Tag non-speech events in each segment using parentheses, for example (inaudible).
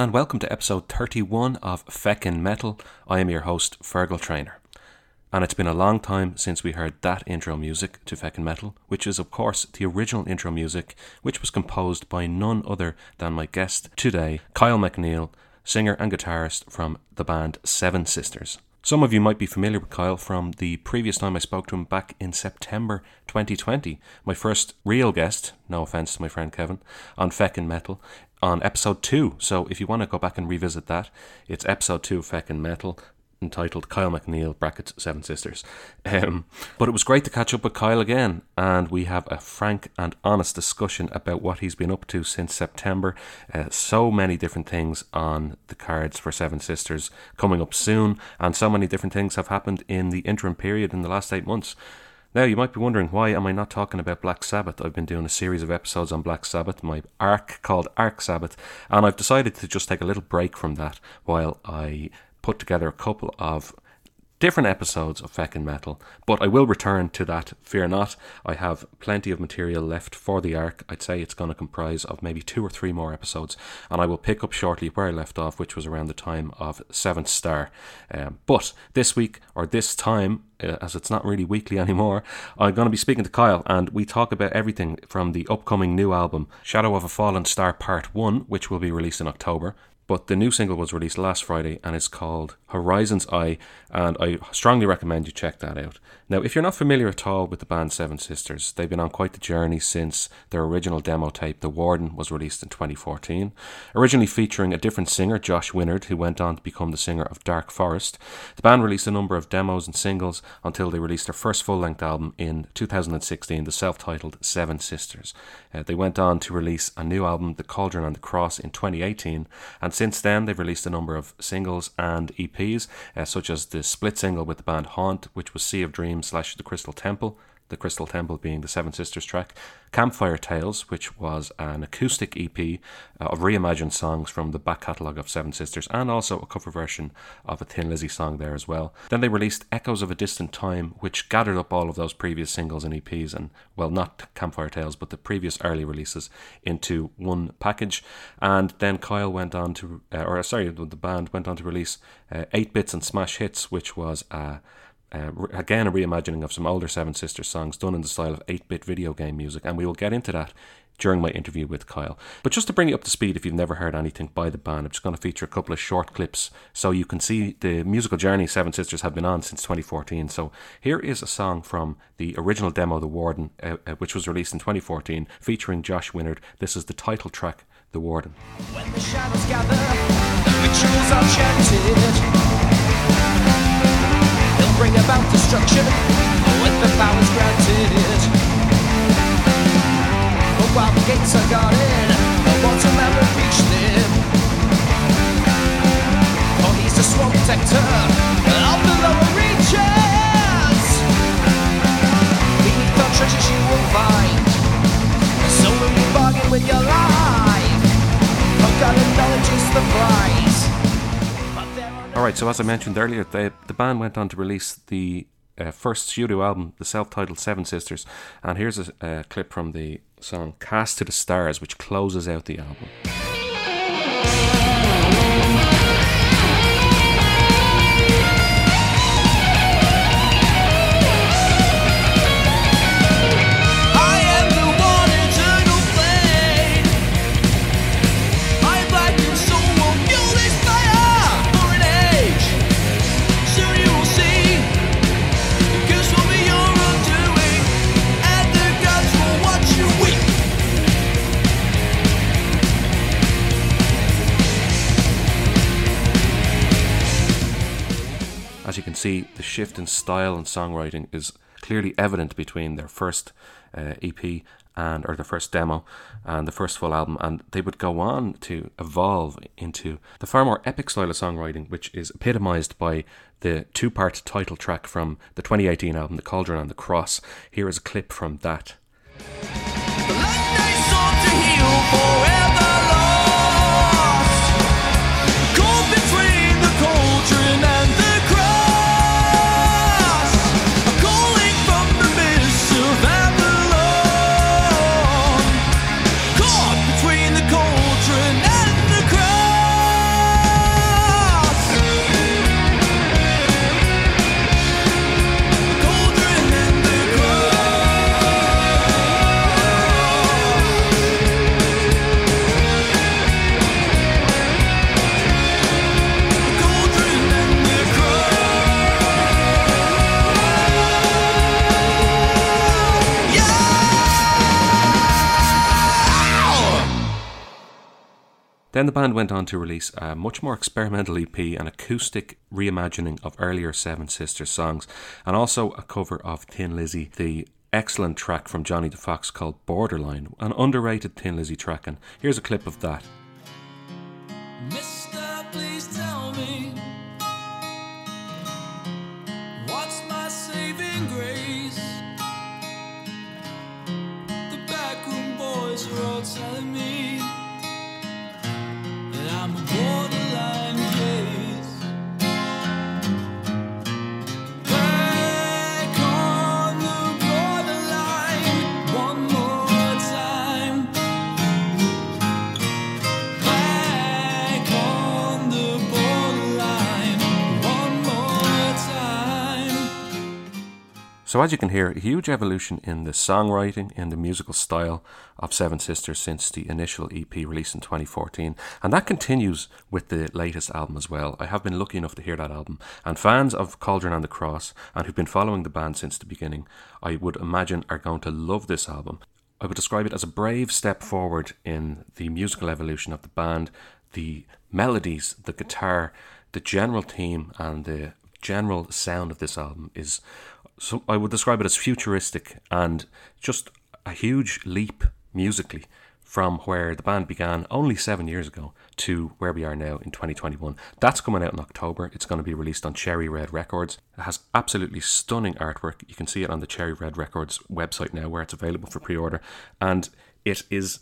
And welcome to episode 31 of Feckin' Metal. I am your host, Fergal Trainer. And it's been a long time since we heard that intro music to Feckin' Metal, which is, of course, the original intro music, which was composed by none other than my guest today, Kyle McNeil, singer and guitarist from the band Seven Sisters. Some of you might be familiar with Kyle from the previous time I spoke to him back in September 2020, my first real guest, no offense to my friend Kevin, on Feckin' Metal on episode 2. So if you want to go back and revisit that, it's episode 2 of Feckin' Metal entitled Kyle McNeil brackets Seven Sisters. (laughs) Um, but it was great to catch up with Kyle again, and we have a frank and honest discussion about what he's been up to since September. Uh, so many different things on the cards for Seven Sisters coming up soon, and so many different things have happened in the interim period in the last eight months. Now, you might be wondering why am I not talking about Black Sabbath? I've been doing a series of episodes on Black Sabbath, my arc called Arc Sabbath, and I've decided to just take a little break from that while I put together a couple of different episodes of Feckin' Metal, but I will return to that, fear not. I have plenty of material left for the arc. I'd say it's going to comprise of maybe two or three more episodes, and I will pick up shortly where I left off, which was around the time of Seventh Star. Um, but this week, or this time, uh, as it's not really weekly anymore, I'm going to be speaking to Kyle, and we talk about everything from the upcoming new album, Shadow of a Fallen Star Part 1, which will be released in October, but the new single was released last Friday and it's called Horizon's Eye, and I strongly recommend you check that out. Now, if you're not familiar at all with the band Seven Sisters, they've been on quite the journey since their original demo tape, The Warden, was released in 2014. Originally featuring a different singer, Josh Winnard, who went on to become the singer of Dark Forest, the band released a number of demos and singles until they released their first full length album in 2016, the self titled Seven Sisters. Uh, they went on to release a new album, The Cauldron and the Cross, in 2018, and since then they've released a number of singles and EPs, uh, such as the split single with the band Haunt, which was Sea of Dreams slash The Crystal Temple, the Crystal Temple being the Seven Sisters track, Campfire Tales, which was an acoustic EP uh, of reimagined songs from the back catalogue of Seven Sisters, and also a cover version of a Thin Lizzy song there as well. Then they released Echoes of a Distant Time, which gathered up all of those previous singles and EPs, and well, not Campfire Tales, but the previous early releases into one package. And then Kyle went on to, uh, or sorry, the band went on to release uh, 8 Bits and Smash Hits, which was a uh, again, a reimagining of some older Seven Sisters songs done in the style of 8 bit video game music, and we will get into that during my interview with Kyle. But just to bring you up to speed, if you've never heard anything by the band, I'm just going to feature a couple of short clips so you can see the musical journey Seven Sisters have been on since 2014. So here is a song from the original demo, The Warden, uh, uh, which was released in 2014, featuring Josh Winnard. This is the title track, The Warden. When the shadows gather, the are chanted bring about destruction with the powers granted. But while the gates are guarded, no one will ever reach them. Oh, he's the swarm protector of the lower reaches. Beneath the treasures you will find. So when you bargain with your life, forgotten knowledge is the price. All right, so as I mentioned earlier, the, the band went on to release the uh, first studio album, the self titled Seven Sisters. And here's a, a clip from the song Cast to the Stars, which closes out the album. See the shift in style and songwriting is clearly evident between their first uh, EP and or their first demo and the first full album and they would go on to evolve into the far more epic style of songwriting which is epitomized by the two-part title track from the 2018 album The Cauldron and the Cross. Here is a clip from that Then the band went on to release a much more experimental EP, an acoustic reimagining of earlier Seven Sisters songs, and also a cover of Thin Lizzy, the excellent track from Johnny the Fox called Borderline, an underrated Thin Lizzy track. And here's a clip of that. So, as you can hear, a huge evolution in the songwriting, in the musical style of Seven Sisters since the initial EP released in 2014. And that continues with the latest album as well. I have been lucky enough to hear that album. And fans of Cauldron and the Cross, and who've been following the band since the beginning, I would imagine are going to love this album. I would describe it as a brave step forward in the musical evolution of the band, the melodies, the guitar, the general theme, and the general sound of this album is so I would describe it as futuristic and just a huge leap musically from where the band began only seven years ago to where we are now in 2021. That's coming out in October. It's going to be released on Cherry Red Records. It has absolutely stunning artwork. You can see it on the Cherry Red Records website now where it's available for pre order. And it is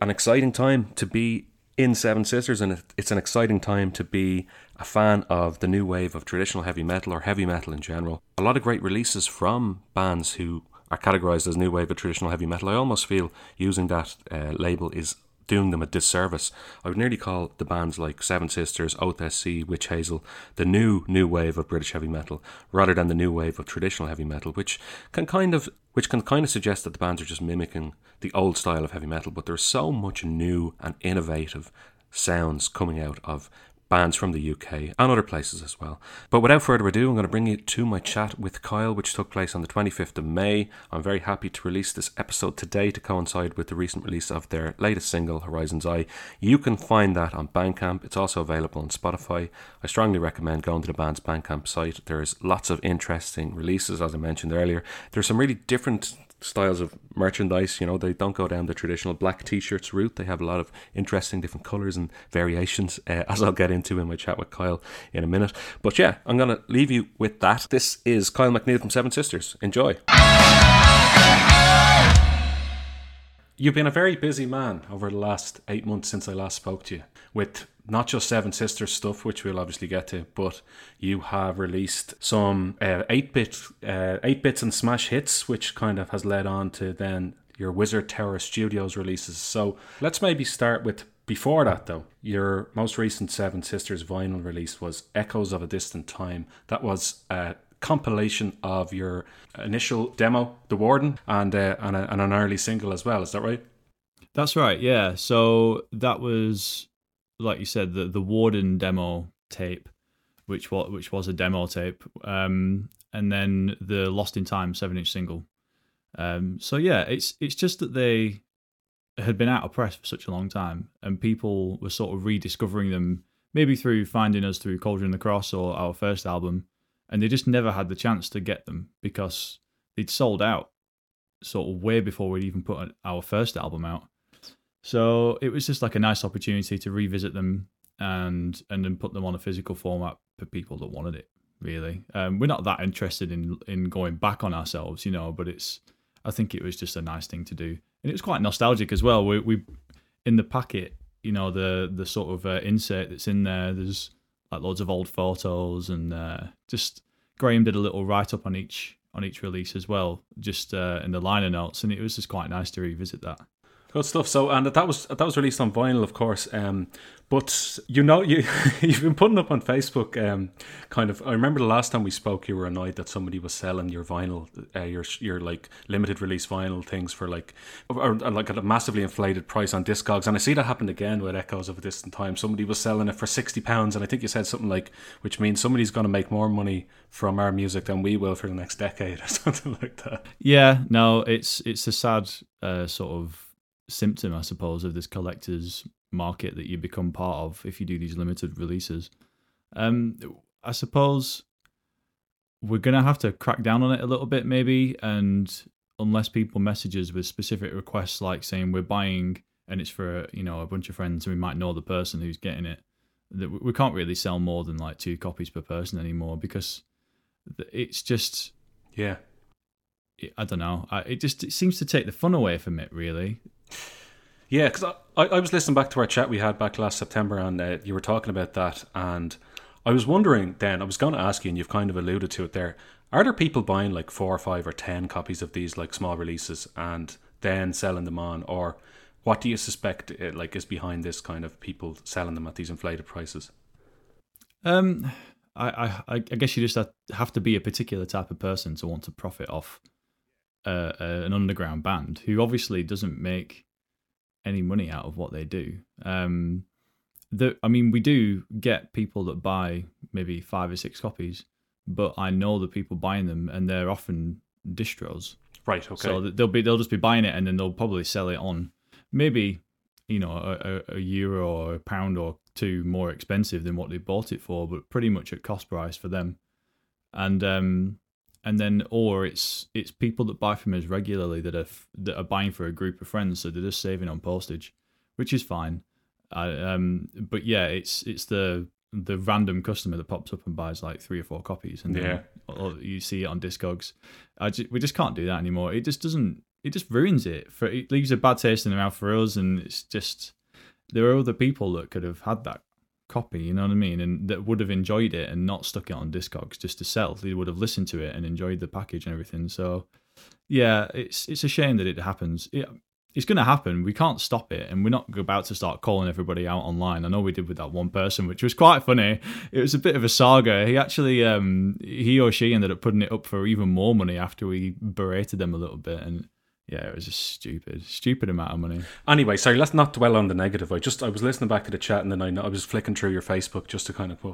an exciting time to be in Seven Sisters, and it's an exciting time to be a fan of the new wave of traditional heavy metal or heavy metal in general. A lot of great releases from bands who are categorized as new wave of traditional heavy metal. I almost feel using that uh, label is doing them a disservice. I would nearly call the bands like Seven Sisters, Oath SC, Witch Hazel the new new wave of British heavy metal, rather than the new wave of traditional heavy metal, which can kind of which can kind of suggest that the bands are just mimicking the old style of heavy metal. But there's so much new and innovative sounds coming out of bands from the UK and other places as well. But without further ado, I'm going to bring you to my chat with Kyle, which took place on the 25th of May. I'm very happy to release this episode today to coincide with the recent release of their latest single, Horizon's Eye. You can find that on Bandcamp. It's also available on Spotify. I strongly recommend going to the band's Bandcamp site. There's lots of interesting releases, as I mentioned earlier. There's some really different styles of merchandise. You know, they don't go down the traditional black t-shirts route. They have a lot of interesting different colors and variations, (laughs) uh, as I'll get into in my chat with Kyle in a minute. But yeah, I'm gonna leave you with that. This is Kyle McNeil from Seven Sisters. Enjoy. You've been a very busy man over the last eight months since I last spoke to you, with not just Seven Sisters stuff, which we'll obviously get to, but you have released some uh, eight bit, uh, eight bits and smash hits, which kind of has led on to then your Wizard Tower Studios releases. So let's maybe start with before that, though. Your most recent Seven Sisters vinyl release was Echoes of a Distant Time. That was a compilation of your initial demo, The Warden, and, uh, and, a, and an early single as well. Is that right? That's right, yeah. So that was, like you said, the the Warden demo tape, which was which was a demo tape, um, and then the Lost in Time seven inch single. Um, so yeah, it's it's just that they had been out of press for such a long time, and people were sort of rediscovering them, maybe through finding us through Cauldron the Cross or our first album, and they just never had the chance to get them because they'd sold out sort of way before we'd even put our first album out. So it was just like a nice opportunity to revisit them and and then put them on a physical format for people that wanted it. Really, um, we're not that interested in in going back on ourselves, you know. But it's I think it was just a nice thing to do, and it was quite nostalgic as well. We we in the packet, you know, the the sort of uh, insert that's in there. There's like loads of old photos and uh, just Graham did a little write up on each on each release as well, just uh, in the liner notes, and it was just quite nice to revisit that. Good stuff. So, and that was that was released on vinyl, of course. Um, but you know, you (laughs) you've been putting up on Facebook. Um, kind of. I remember the last time we spoke, you were annoyed that somebody was selling your vinyl, uh, your your like limited release vinyl things for like, or, or like a massively inflated price on Discogs. And I see that happened again with Echoes of a Distant Time. Somebody was selling it for sixty pounds, and I think you said something like, which means somebody's going to make more money from our music than we will for the next decade (laughs) or something like that. Yeah, no, it's it's a sad uh, sort of symptom, I suppose, of this collector's market that you become part of if you do these limited releases. Um, I suppose we're gonna have to crack down on it a little bit, maybe, and unless people message us with specific requests like saying we're buying and it's for you know a bunch of friends and we might know the person who's getting it that we can't really sell more than like two copies per person anymore because it's just yeah. I don't know. It just it seems to take the fun away from it really yeah because I, I was listening back to our chat we had back last september and uh, you were talking about that and i was wondering then i was going to ask you and you've kind of alluded to it there are there people buying like four or five or ten copies of these like small releases and then selling them on or what do you suspect uh, like is behind this kind of people selling them at these inflated prices? Um, I, I, I guess you just have to be a particular type of person to want to profit off uh, uh, an underground band who obviously doesn't make any money out of what they do. Um, the, I mean, we do get people that buy maybe five or six copies, but I know the people buying them, and they're often distros. Right. Okay. So they'll be they'll just be buying it, and then they'll probably sell it on maybe you know a, a, euro or a pound or two more expensive than what they bought it for, but pretty much at cost price for them. And um, and then or it's it's people that buy from us regularly that are that are buying for a group of friends, so they're just saving on postage, which is fine. I, um, but yeah, it's it's the the random customer that pops up and buys like three or four copies, and yeah, you see it on Discogs. I just, we just can't do that anymore. It just doesn't it just ruins it. For it leaves a bad taste in the mouth for us, and it's just there are other people that could have had that copy, you know what I mean, and that would have enjoyed it and not stuck it on Discogs just to sell. They would have listened to it and enjoyed the package and everything. So, yeah, it's it's a shame that it happens. It, it's going to happen. We can't stop it, and we're not about to start calling everybody out online. I know we did with that one person, which was quite funny. It was a bit of a saga. He actually, um, he or she ended up putting it up for even more money after we berated them a little bit, and yeah, it was just stupid, stupid amount of money. Anyway, sorry, let's not dwell on the negative. I just I was listening back to the chat and then I, I was flicking through your Facebook just to kind of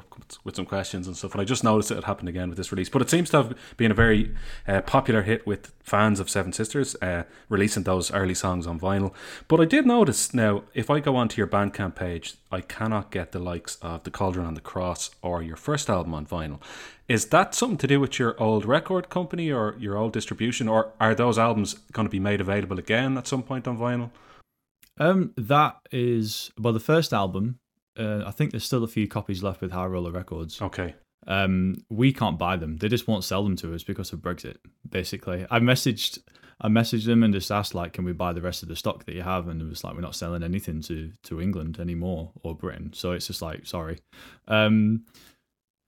with some questions and stuff, and I just noticed it happened again with this release. But it seems to have been a very uh, popular hit with fans of Seven Sisters, uh, releasing those early songs on vinyl. But I did notice now, if I go onto your Bandcamp page, I cannot get the likes of the Cauldron and the Cross or your first album on vinyl. Is that something to do with your old record company or your old distribution, or are those albums going to be made available again at some point on vinyl? Um, that is well, the first album. Uh, I think there's still a few copies left with High Roller Records. Okay. Um, we can't buy them. They just won't sell them to us because of Brexit. Basically, I messaged, I messaged them and just asked like, can we buy the rest of the stock that you have? And it was like, we're not selling anything to to England anymore or Britain. So it's just like, sorry. Um,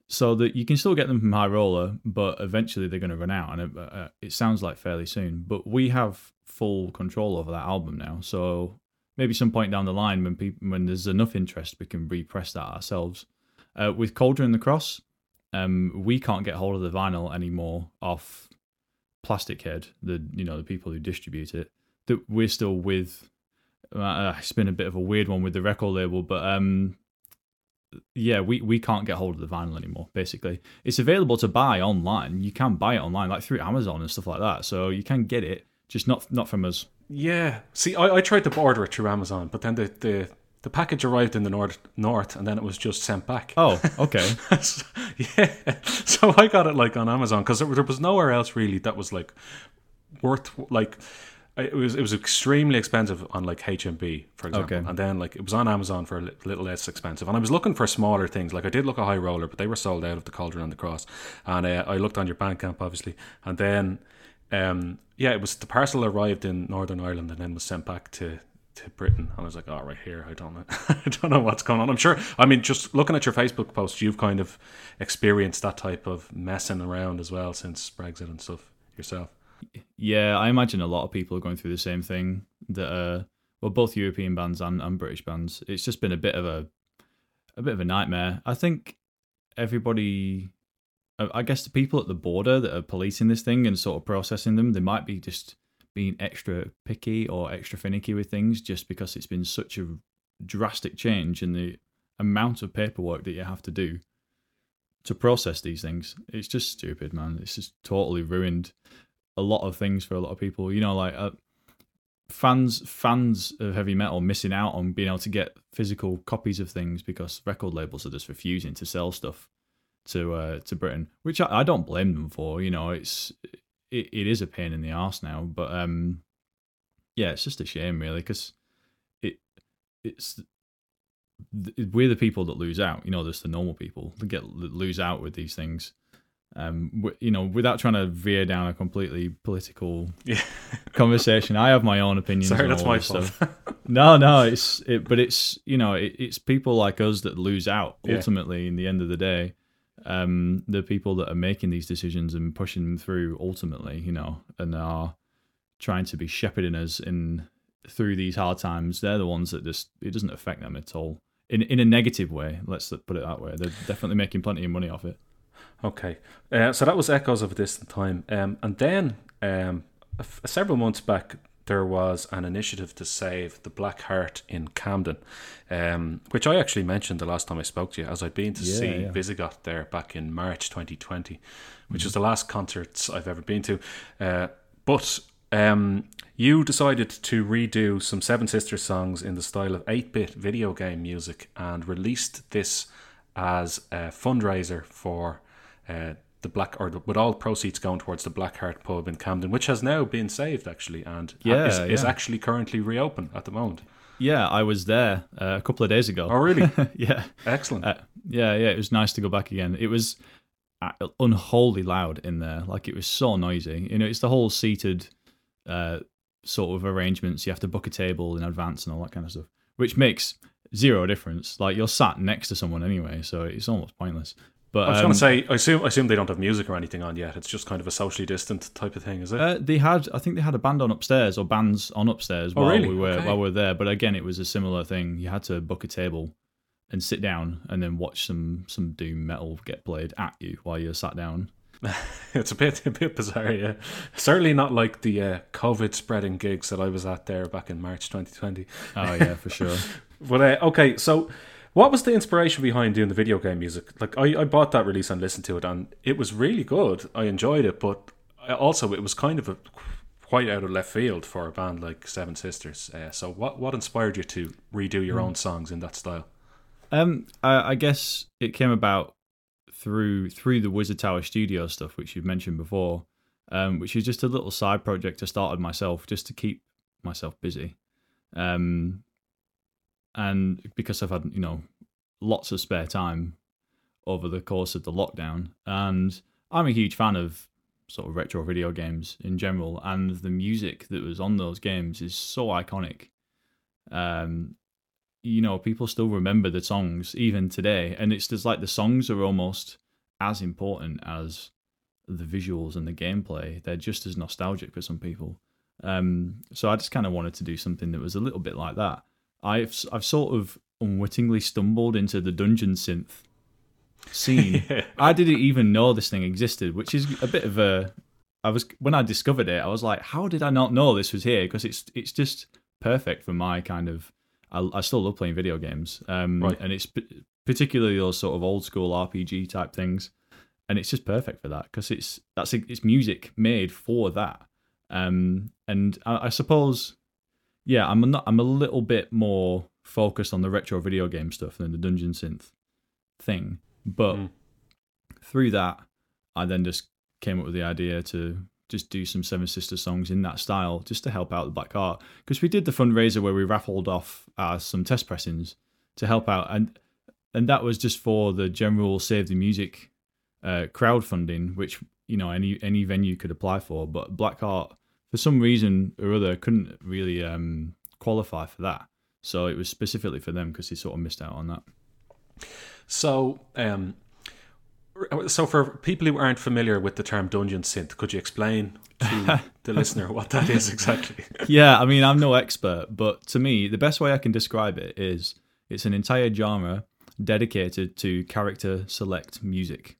so that you can still get them from High Roller, but eventually they're going to run out, and it, uh, it sounds like fairly soon. But we have full control over that album now, so maybe some point down the line when people when there's enough interest, we can repress that ourselves. Uh, with Cauldron and the Cross, um, we can't get hold of the vinyl anymore off Plastic Head, the you know the people who distribute it. That we're still with. Uh, it's been a bit of a weird one with the record label, but um, yeah, we, we can't get hold of the vinyl anymore. Basically, it's available to buy online. You can buy it online, like through Amazon and stuff like that. So you can get it, just not not from us. Yeah. See, I, I tried to order it through Amazon, but then the, the the package arrived in the north north, and then it was just sent back. Oh, okay. (laughs) yeah. So I got it like on Amazon because there, there was nowhere else really that was like worth like it was it was extremely expensive on like HMV, for example, okay. and then like it was on Amazon for a little less expensive. And I was looking for smaller things. Like I did look at High Roller, but they were sold out of the Cauldron and the Cross. And uh, I looked on your Bandcamp, obviously, and then um, yeah, it was the parcel arrived in Northern Ireland and then was sent back to to Britain. And I was like, oh, right here, I don't know, (laughs) I don't know what's going on. I'm sure. I mean, just looking at your Facebook post, you've kind of experienced that type of messing around as well since Brexit and stuff yourself. Yeah, I imagine a lot of people are going through the same thing. That uh, well, both European bands and, and British bands. It's just been a bit of a a bit of a nightmare. I think everybody, I guess the people at the border that are policing this thing and sort of processing them, they might be just being extra picky or extra finicky with things just because it's been such a drastic change in the amount of paperwork that you have to do to process these things. It's just stupid, man. It's just totally ruined a lot of things for a lot of people. You know, like uh, fans fans of heavy metal missing out on being able to get physical copies of things because record labels are just refusing to sell stuff to uh, to Britain, which I, I don't blame them for. You know, it's it, it is a pain in the ass now, but um, yeah, it's just a shame really because it it's we're the people that lose out. You know, there's the normal people that get lose out with these things um, you know, without trying to veer down a completely political yeah. (laughs) conversation, I have my own opinions. Sorry, that's my fault. no, no, it's it, but it's you know, it, it's people like us that lose out ultimately. Yeah. In the end of the day, um, the people that are making these decisions and pushing them through ultimately, you know, and are trying to be shepherding us in through these hard times. They're the ones that just it doesn't affect them at all in in a negative way. Let's put it that way. They're definitely making plenty of money off it. Okay, uh, so that was Echoes of a Distant Time, um, and then um, several months back there was an initiative to save the Black Heart in Camden, um, which I actually mentioned the last time I spoke to you, as I'd been to yeah, see yeah. Visigoth there back in March 2020, which mm-hmm. was the last concerts I've ever been to. Uh, but um, you decided to redo some Seven Sisters songs in the style of 8 bit video game music and released this as a fundraiser for uh, the black or the, with all proceeds going towards the Black Heart pub in Camden, which has now been saved actually, and yeah, is, yeah. is actually currently reopened at the moment. Yeah, I was there uh, a couple of days ago. Oh, really? (laughs) yeah, excellent. Uh, yeah, yeah, it was nice to go back again. It was uh, unholy loud in there, like it was so noisy. You know, it's the whole seated uh, sort of arrangements. You have to book a table in advance and all that kind of stuff, which makes zero difference. Like you're sat next to someone anyway, so it's almost pointless. But I was um, going to say, I assume, I assume they don't have music or anything on yet. It's just kind of a socially distant type of thing, is it? Uh, they had, I think they had a band on upstairs or bands on upstairs oh, while really? we were okay. while we were there. But again, it was a similar thing. You had to book a table and sit down and then watch some some doom metal get played at you while you're sat down. (laughs) it's a bit a bit bizarre, yeah. Certainly not like the uh, COVID spreading gigs that I was at there back in March 2020. Oh yeah, for sure. (laughs) but uh, okay, so what was the inspiration behind doing the video game music? Like, I, I bought that release and listened to it, and it was really good. I enjoyed it, but also it was kind of a quite out of left field for a band like Seven Sisters. Uh, so, what what inspired you to redo your mm. own songs in that style? Um, I, I, guess it came about through through the Wizard Tower Studio stuff, which you've mentioned before, um, which is just a little side project I started myself just to keep myself busy. Um, and because I've had you know lots of spare time over the course of the lockdown, and I'm a huge fan of sort of retro video games in general, and the music that was on those games is so iconic. Um, you know, people still remember the songs even today, and it's just like the songs are almost as important as the visuals and the gameplay. They're just as nostalgic for some people. Um, so I just kind of wanted to do something that was a little bit like that. I've I've sort of unwittingly stumbled into the dungeon synth scene. (laughs) yeah. I didn't even know this thing existed, which is a bit of a. I was when I discovered it, I was like, "How did I not know this was here?" Because it's it's just perfect for my kind of. I, I still love playing video games, um, right. and it's particularly those sort of old school RPG type things, and it's just perfect for that because it's that's it's music made for that. Um, and I, I suppose yeah, I'm not. I'm a little bit more focused on the retro video game stuff than the dungeon synth thing. But mm. through that, I then just came up with the idea to just do some Seven Sisters songs in that style, just to help out the Black Heart. Because we did the fundraiser where we raffled off uh, some test pressings to help out, and and that was just for the general Save the Music uh, crowdfunding, which you know any any venue could apply for. But Black Heart for some reason or other couldn't really um, qualify for that. So it was specifically for them because he sort of missed out on that. So, um, so for people who aren't familiar with the term dungeon synth, could you explain to (laughs) the listener what that is exactly? yeah, I mean, I'm no expert, but to me, the best way I can describe it is it's an entire genre dedicated to character select music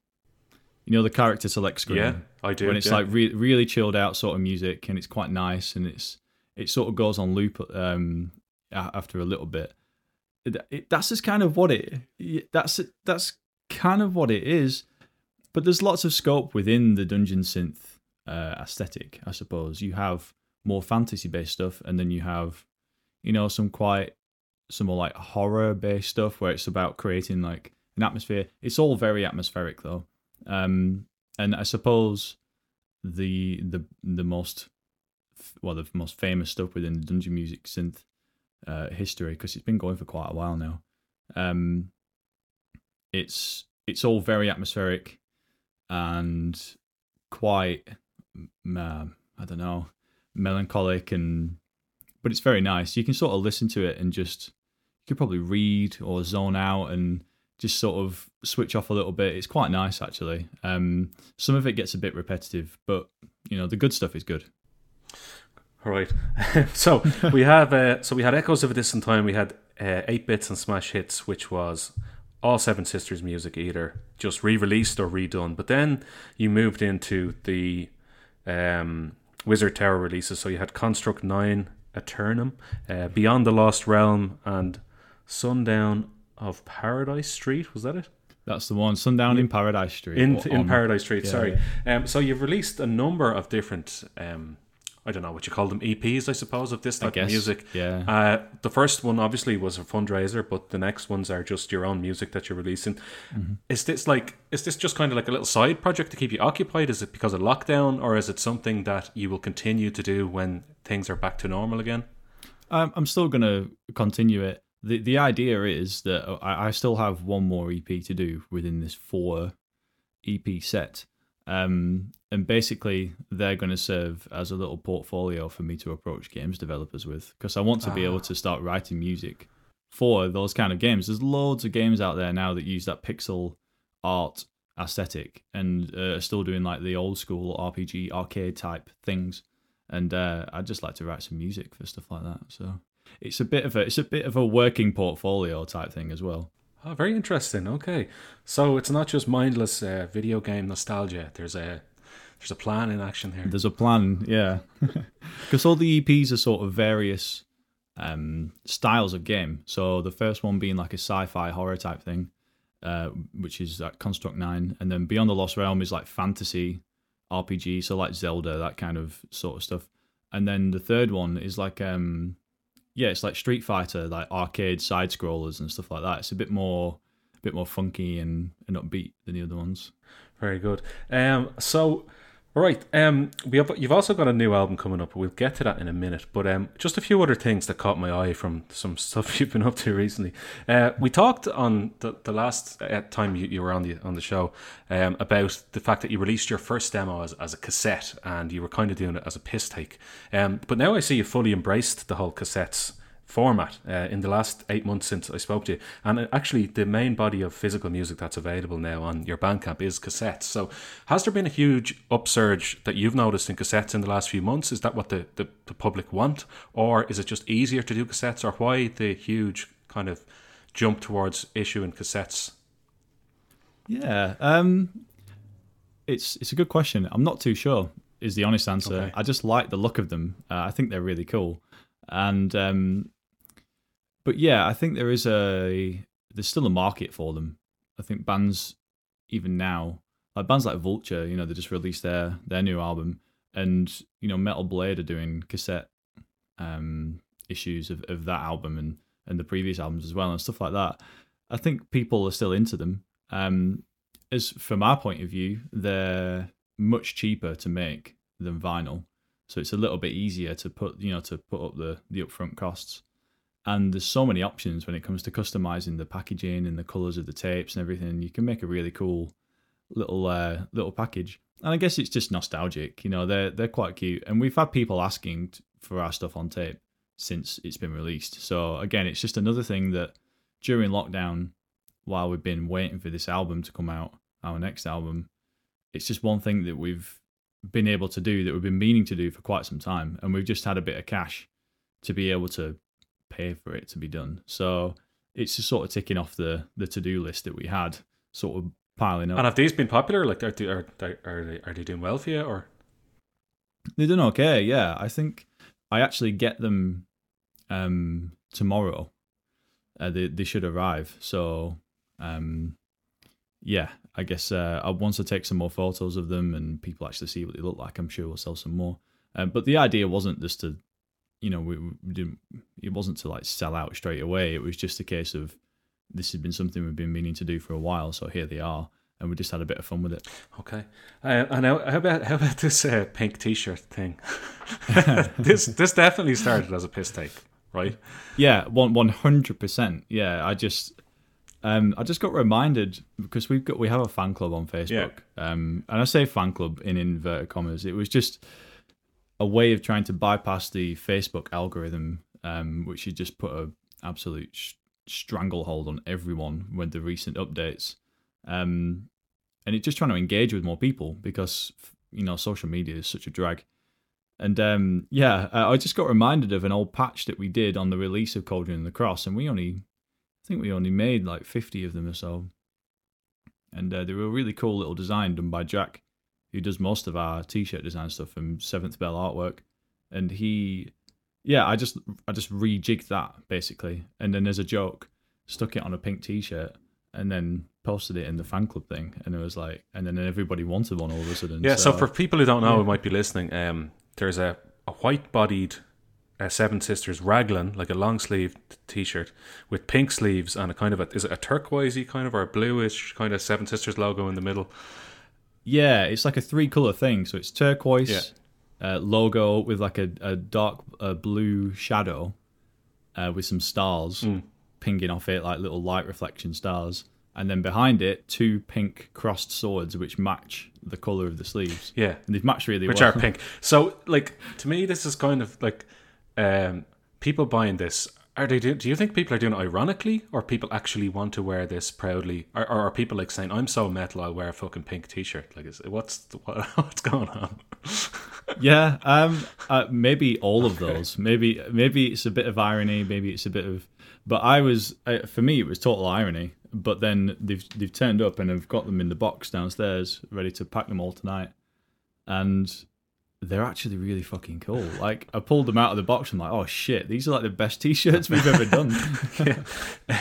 you know the character select screen. Yeah, I do. When it's yeah. like re- really chilled out sort of music and it's quite nice and it's it sort of goes on loop um, after a little bit. It, it, that's just kind of what it. That's that's kind of what it is. But there's lots of scope within the dungeon synth uh, aesthetic. I suppose you have more fantasy based stuff, and then you have, you know, some quite some more like horror based stuff where it's about creating like an atmosphere. It's all very atmospheric though, um, and I suppose the the the most well the most famous stuff within the dungeon music synth uh, history because it's been going for quite a while now. Um, it's it's all very atmospheric and quite uh, I don't know melancholic and but it's very nice. You can sort of listen to it and just you could probably read or zone out and just sort of switch off a little bit. It's quite nice actually. Um, some of it gets a bit repetitive, but you know the good stuff is good. All right. (laughs) so we have uh, so we had Echoes of a Distant Time. We had uh, Eight Bits and Smash Hits, which was all Seven Sisters music, either just re-released or redone. But then you moved into the um, Wizard Tower releases. So you had Construct Nine, Aeternum, uh, Beyond the Lost Realm, and Sundown of Paradise Street. Was that it? That's the one. Sundown in Paradise Street. In in Paradise Street. Yeah, sorry. Yeah. Um, so you've released a number of different. Um, I don't know what you call them EPs, I suppose, of this type of music. Yeah. Uh, the first one obviously was a fundraiser, but the next ones are just your own music that you're releasing. Mm-hmm. Is this like is this just kind of like a little side project to keep you occupied? Is it because of lockdown, or is it something that you will continue to do when things are back to normal again? Um, I'm still going to continue it. The The idea is that I, I still have one more EP to do within this four EP set. Um, and basically, they're going to serve as a little portfolio for me to approach games developers with because I want to ah. be able ah. to start writing music for those kind of games. There's loads of games out there now that use that pixel art aesthetic and uh, are still doing like the old school RPG arcade type things. And uh, I'd just like to write some music for stuff like that. So it's a bit of a it's a bit of a working portfolio type thing as well. Oh, very interesting. Okay, so it's not just mindless uh, video game nostalgia. There's a there's a plan in action here. There's a plan, yeah. (laughs) Because all the EPs are sort of various um, styles of game. So the first one being like a sci-fi horror type thing, uh, which is like Construct Nine, and then Beyond the Lost Realm is like fantasy RPG, so like Zelda, that kind of sort of stuff. And then the third one is like um, yeah, it's like Street Fighter, like arcade side scrollers and stuff like that. It's a bit more, a bit more funky and, and upbeat than the other ones. Very good. Um, so right, um, we have, you've also got a new album coming up. We'll get to that in a minute, but um, just a few other things that caught my eye from some (laughs) stuff you've been up to recently. Uh, we talked on the, the last uh, time you, you were on the on the show um, about the fact that you released your first demo as, as a cassette, and you were kind of doing it as a piss take. Um, but now I see you fully embraced the whole cassettes format uh, in the last eight months since I spoke to you. And uh, actually, the main body of physical music that's available now on your Bandcamp is cassettes. So, has there been a huge upsurge that you've noticed in cassettes in the last few months? Is that what the, the, the public want? Or is it just easier to do cassettes? Or why the huge kind of jump towards issuing cassettes? Yeah. Um, it's it's a good question. I'm not too sure. Is the honest answer. Okay. I just like the look of them. Uh, I think they're really cool, and um, but yeah, I think there is a there's still a market for them. I think bands even now, like bands like Vulture, you know, they just released their their new album, and you know, Metal Blade are doing cassette um, issues of, of that album and and the previous albums as well and stuff like that. I think people are still into them. Um, as from our point of view, they're much cheaper to make than vinyl, so it's a little bit easier to put you know to put up the the upfront costs and there's so many options when it comes to customizing the packaging and the colors of the tapes and everything. You can make a really cool little uh, little package. And i guess it's just nostalgic you know they're they're quite cute. And we've had people asking for our stuff on tape since it's been released. So again it's just another thing that during lockdown while we've been waiting for this album to come out our next album it's just one thing that we've been able to do that we've been meaning to do for quite some time. And we've just had a bit of cash to be able to pay for it to be done. So it's just sort of ticking off the the to do list that we had, sort of piling up. And have these been popular? Like, are are are they, are they doing well for you, or they're doing okay? Yeah, I think I actually get them um, tomorrow. Uh, they they should arrive. So um, yeah, I guess uh, once I take some more photos of them and people actually see what they look like, I'm sure we'll sell some more. Um, but the idea wasn't just to, you know, we, we didn't. It wasn't to like sell out straight away. It was just a case of this has been something we've been meaning to do for a while. So here they are, and we just had a bit of fun with it. Okay, uh, and how, how about how about this uh, pink T-shirt thing? (laughs) this this definitely started as a piss take, right? Yeah, one one hundred percent. Yeah, I just. Um, I just got reminded because we've got we have a fan club on Facebook, Yeah. um, and I say fan club in inverted commas. It was just a way of trying to bypass the Facebook algorithm, um, which you just put a absolute sh- stranglehold on everyone with the recent updates, um, and it's just trying to engage with more people because you know social media is such a drag. And um, yeah, I just got reminded of an old patch that we did on the release of Cauldron and the Cross, and we only, I think we only made like fifty of them or so, and uh, they were a really cool little design done by Jack, who does most of our t-shirt design stuff from Seventh Bell Artwork, and he, yeah, I just I just rejigged that basically, and then as a joke, stuck it on a pink t-shirt, and then posted it in the fan club thing, and it was like, and then everybody wanted one all of a sudden. Yeah. So, for people who don't know, who might be listening, um, there's a, a white-bodied uh, Seven Sisters raglan, like a long-sleeved T-shirt with pink sleeves and a kind of a is it a turquoisey kind of or a bluish kind of Seven Sisters logo in the middle. Yeah, it's like a three color thing. So it's turquoise uh, logo with like a, a dark uh, blue shadow uh, with some stars pinging off it, like little light reflection stars. And then behind it, two pink crossed swords which match the color of the sleeves. Yeah. And they've matched really which well. Which are pink. So, like to me, this is kind of like um, people buying this. Are they? Do, do you think people are doing it ironically, or people actually want to wear this proudly, or, or are people like saying, "I'm so metal, I'll wear a fucking pink T-shirt"? Like, is, what's what, (laughs) what's going on? (laughs) yeah, um, uh, maybe all of those. Maybe maybe it's a bit of irony. Maybe it's a bit of. But I was for me, it was total irony. But then they've they've turned up and have got them in the box downstairs, ready to pack them all tonight, and they're actually really fucking cool. Like I pulled them out of the box. I'm like, oh shit, these are like the best (laughs) t-shirts we've ever done. (laughs)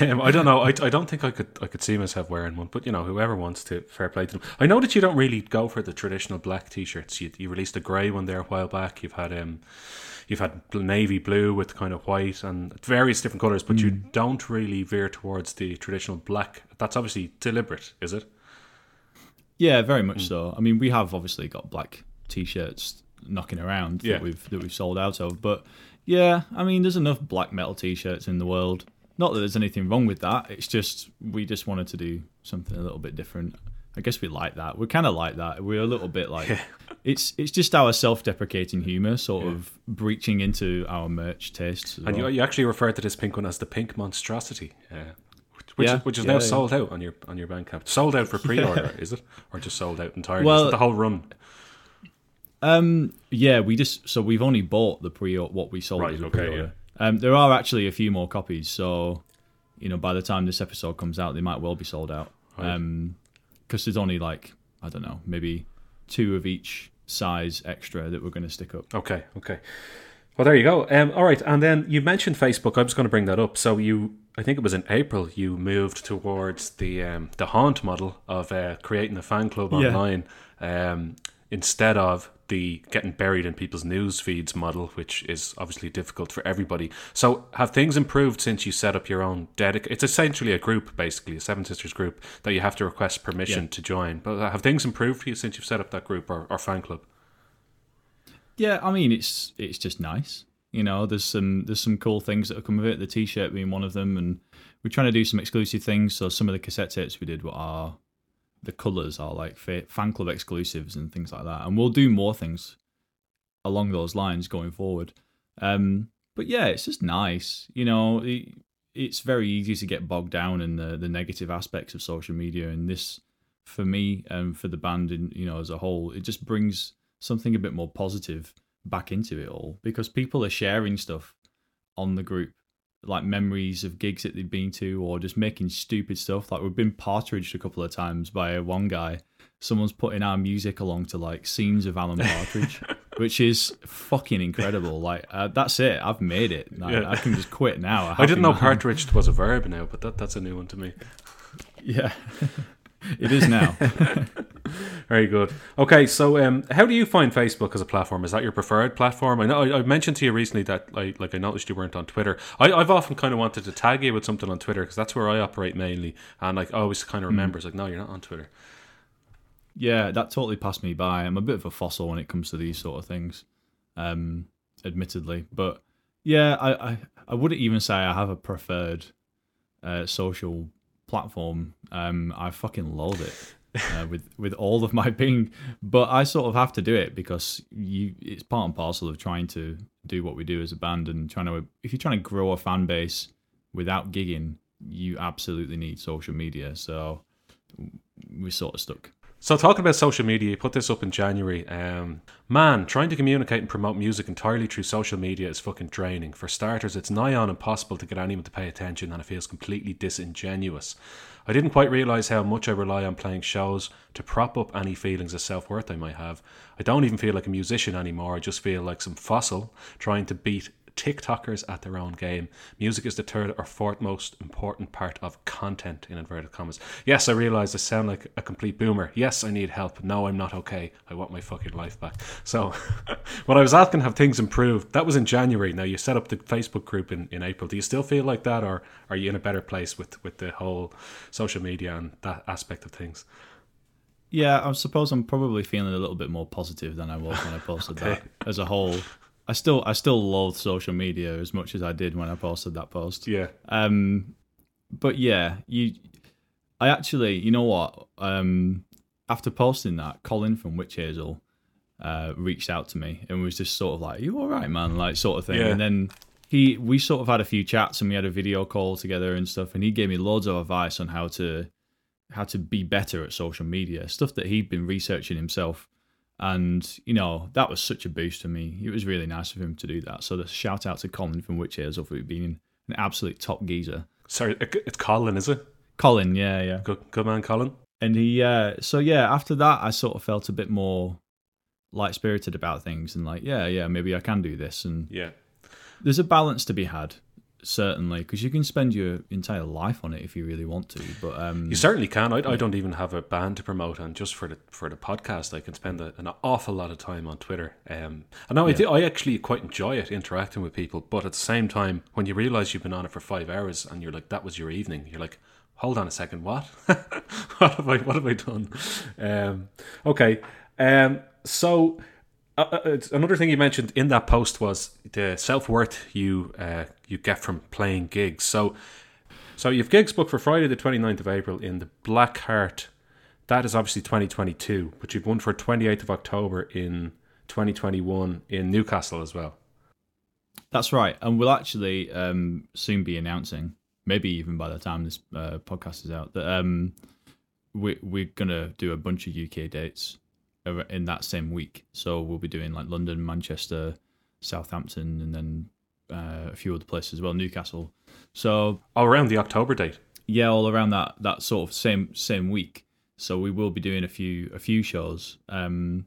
Um, I don't know. I, I don't think I could I could see myself wearing one, but you know, whoever wants to, fair play to them. I know that you don't really go for the traditional black T-shirts. You, you released a grey one there a while back. You've had um, you've had navy blue with kind of white and various different colors, but you don't really veer towards the traditional black. That's obviously deliberate, is it? Yeah, very much so. I mean, we have obviously got black t-shirts knocking around Yeah. that we've that we've sold out of, but yeah, I mean, there's enough black metal t-shirts in the world. Not that there's anything wrong with that. It's just we just wanted to do something a little bit different. I guess we like that. We're kind of like that. We're a little bit like (laughs) it's it's just our self-deprecating humor, sort of breaching into our merch tastes. And well. you, you actually referred to this pink one as the pink monstrosity, uh, which, Yeah, which is yeah, now yeah. sold out on your on your Bandcamp. Sold out for (laughs) pre-order, is it, or just sold out entirely? Well- is it the whole run? Um, yeah, we just so we've only bought the pre what we sold Right, as a okay, pre-order. Um, there are actually a few more copies, so you know by the time this episode comes out, they might well be sold out. Right. Um, because there's only like I don't know, maybe two of each size extra that we're going to stick up. Okay, okay. Well, there you go. Um, all right, and then you mentioned Facebook. I was going to bring that up. So you, I think it was in April, you moved towards the um, the haunt model of uh, creating a fan club online. Yeah. online um, instead of the getting buried in people's news feeds model, which is obviously difficult for everybody. So have things improved since you set up your own dedicated? It's essentially a group, basically a Seven Sisters group that you have to request permission Yeah. to join. But have things improved for you since you've set up that group or, or fan club? Yeah, I mean it's it's just nice. You know, there's some there's some cool things that have come of it. The T-shirt being one of them, and we're trying to do some exclusive things. So some of the cassette tapes we did were are the colors are like fan club exclusives and things like that. And we'll do more things along those lines going forward. Um, but yeah, it's just nice. You know, it, it's very easy to get bogged down in the the negative aspects of social media, and this for me and for the band, in you know, as a whole, it just brings something a bit more positive back into it all because people are sharing stuff on the group like memories of gigs that they've been to or just making stupid stuff. Like we've been partridged a couple of times by one guy. Someone's putting our music along to like scenes of alan partridge (laughs) which is fucking incredible. Like uh, that's it. I've made it. I, Yeah. I can just quit now. I didn't know man. partridge was a verb now, but that, that's a new one to me. yeah (laughs) it is now. (laughs) Very good. Okay, so um, how do you find Facebook as a platform? Is that your preferred platform? I know I, I mentioned to you recently that I like I noticed you weren't on Twitter. I, I've often kind of wanted to tag you with something on Twitter because that's where I operate mainly, and like I always kind of remember, it's like, no, you're not on Twitter. Yeah, that totally passed me by. I'm a bit of a fossil when it comes to these sort of things, um, admittedly. But yeah, I, I, I wouldn't even say I have a preferred uh, social platform. Um, I fucking loathe it. Uh, with with all of my being, but I sort of have to do it because you it's part and parcel of trying to do what we do as a band and trying to if you're trying to grow a fan base without gigging, you absolutely need social media. So we're sort of stuck. So talking about social media, you put this up in January. Um, man, trying to communicate and promote music entirely through social media is fucking draining. For starters, it's nigh on impossible to get anyone to pay attention, and it feels completely disingenuous. I didn't quite realise how much I rely on playing shows to prop up any feelings of self worth I might have. I don't even feel like a musician anymore. I just feel like some fossil trying to beat TikTokers at their own game. Music is the third or fourth most important part of content, in inverted commas. Yes, I realise I sound like a complete boomer. Yes, I need help. No, I'm not okay. I want my fucking life back. So, (laughs) when I was asking, have things improved? That was in January. Now, you set up the Facebook group in, in April. Do you still feel like that, or are you in a better place with, with the whole social media and that aspect of things? Yeah, I suppose I'm probably feeling a little bit more positive than I was when I (laughs) posted okay. that as a whole. I still I still loathe social media as much as I did when I posted that post. Yeah. Um, but yeah, you, I actually, you know what? Um, after posting that, Colin from Witch Hazel, uh, reached out to me and was just sort of like, "You all right, man?" Like sort of thing. Yeah. And then he, we sort of had a few chats and we had a video call together and stuff. And he gave me loads of advice on how to, how to be better at social media, stuff that he'd been researching himself and, you know, that was such a boost to me. It was really nice of him to do that. So the shout out to Colin from Witch Hazel for being an absolute top geezer. Sorry, it's Colin, is it? Colin, yeah, yeah. Good, good man, Colin. And he, uh, so yeah, after that, I sort of felt a bit more light spirited about things and like, yeah, yeah, maybe I can do this. And yeah, there's a balance to be had certainly because you can spend your entire life on it if you really want to but um, you certainly can. I, I don't even have a band to promote and just for the for the podcast. I can spend a, an awful lot of time on twitter um, and now yeah. I, do, I actually quite enjoy it interacting with people but at the same time when you realize you've been on it for five hours and you're like that was your evening you're like hold on a second what? (laughs) What have i what have i done? Um, okay um, so uh, uh another thing you mentioned in that post was the self worth you uh, you get from playing gigs. So, so you've gigs booked for Friday the 29th of April in the Black Heart. That is obviously 2022, but you've one for 28th of October in 2021 in Newcastle as well. That's right, and we'll actually um, soon be announcing, maybe even by the time this uh, podcast is out, that um, we, we're gonna do a bunch of UK dates in that same week. So we'll be doing like London, Manchester, Southampton, and then uh, a few other places as well, Newcastle. So all around the October date. Yeah, all around that that sort of same same week. So we will be doing a few a few shows. Um,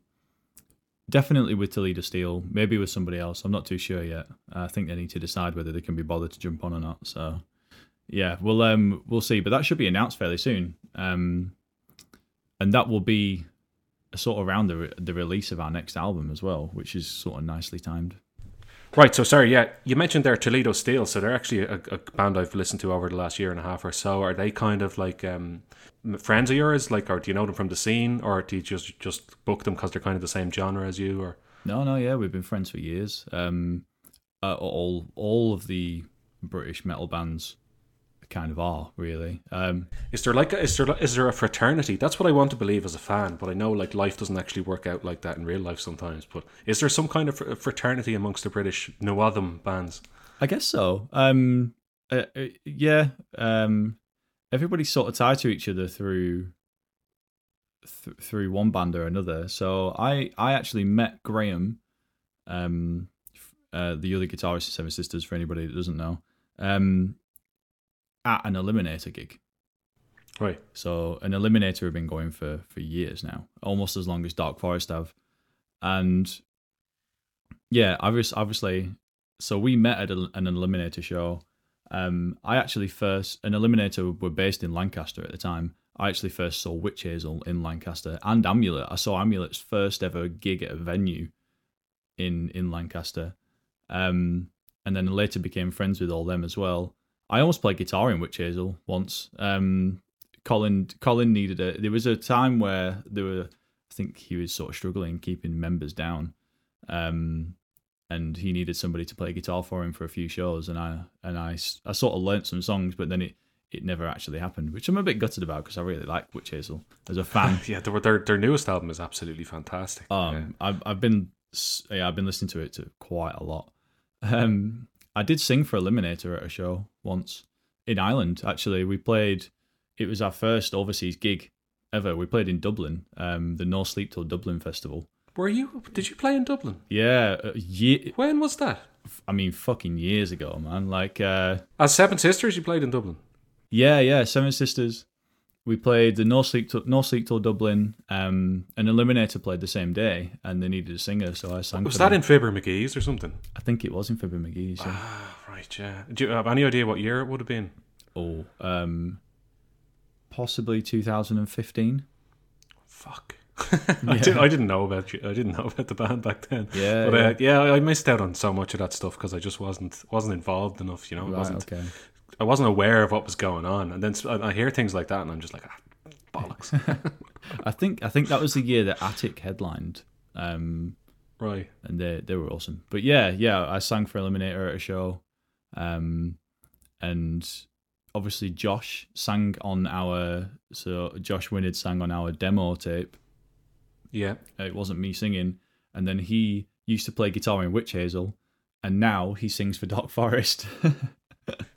definitely with Toledo Steel, maybe with somebody else. I'm not too sure yet. I think they need to decide whether they can be bothered to jump on or not. So yeah, we'll um we'll see. But that should be announced fairly soon. Um, and that will be sort of around the the release of our next album as well, which is sort of nicely timed. Right, so sorry, yeah, you mentioned there Toledo Steel, so they're actually a, a, band I've listened to over the last year and a half or so. Are they kind of like um, friends of yours, like, or do you know them from the scene, or do you just just book them because they're kind of the same genre as you, or? No, no, yeah, we've been friends for years. Um, uh, all all of the British metal bands kind of are really. Um, is there like a, is there is there a fraternity? That's what I want to believe as a fan, but I know like life doesn't actually work out like that in real life sometimes. But is there some kind of fraternity amongst the British Noatham bands? I guess so. Um, uh, uh, yeah, um, everybody's sort of tied to each other through th- through one band or another. So I I actually met Graham, um, uh, the other guitarist of Seven Sisters. For anybody that doesn't know, um, at an Eliminator gig. Right. So an Eliminator have been going for for years now, almost as long as Dark Forest have, and yeah, obviously, obviously, so we met at an Eliminator show. Um, I actually first an Eliminator were based in Lancaster at the time. I actually first saw Witch Hazel in Lancaster and Amulet. I saw Amulet's first ever gig at a venue in in Lancaster, um, and then later became friends with all them as well. I almost played guitar in Witch Hazel once. Um, Colin Colin needed a. There was a time where there were. I think he was sort of struggling keeping members down, um, and he needed somebody to play guitar for him for a few shows. And I and I, I sort of learnt some songs, but then it it never actually happened, which I'm a bit gutted about because I really like Witch Hazel as a fan. (laughs) yeah, their, their their newest album is absolutely fantastic. Um, yeah. I've I've been yeah I've been listening to it to quite a lot. Um, I did sing for Eliminator at a show once in Ireland. Actually, we played. It was our first overseas gig ever. We played in Dublin, um, the No Sleep Till Dublin festival. Were you? Did you play in Dublin? Yeah, uh, ye- When was that? I mean, fucking years ago, man. Like, uh, As Seven Sisters, you played in Dublin. yeah, yeah, Seven Sisters. We played the No Sleep Till, no Sleep Till Dublin. Um, and Eliminator played the same day, and they needed a singer, so I sang. Was that them. in Fibber Magee's or something? I think it was in Fibber Magee's. Yeah. Ah, right, yeah. Do you have any idea what year it would have been? Oh, um, possibly 2015. Fuck. (laughs) I, did, I didn't know about you. I didn't know about the band back then. Yeah, but yeah. Uh, yeah, I missed out on so much of that stuff because I just wasn't wasn't involved enough. You know, Right, wasn't okay. I wasn't aware of what was going on. And then I hear things like that, and I'm just like, ah, bollocks. (laughs) I think I think that was the year that Attic headlined, um, right. and they they were awesome. But yeah, yeah, I sang for Eliminator at a show, um, and obviously Josh sang on our so Josh Winnard sang on our demo tape. Yeah. It wasn't me singing, and then he used to play guitar in Witch Hazel, and now he sings for Dark Forest. (laughs)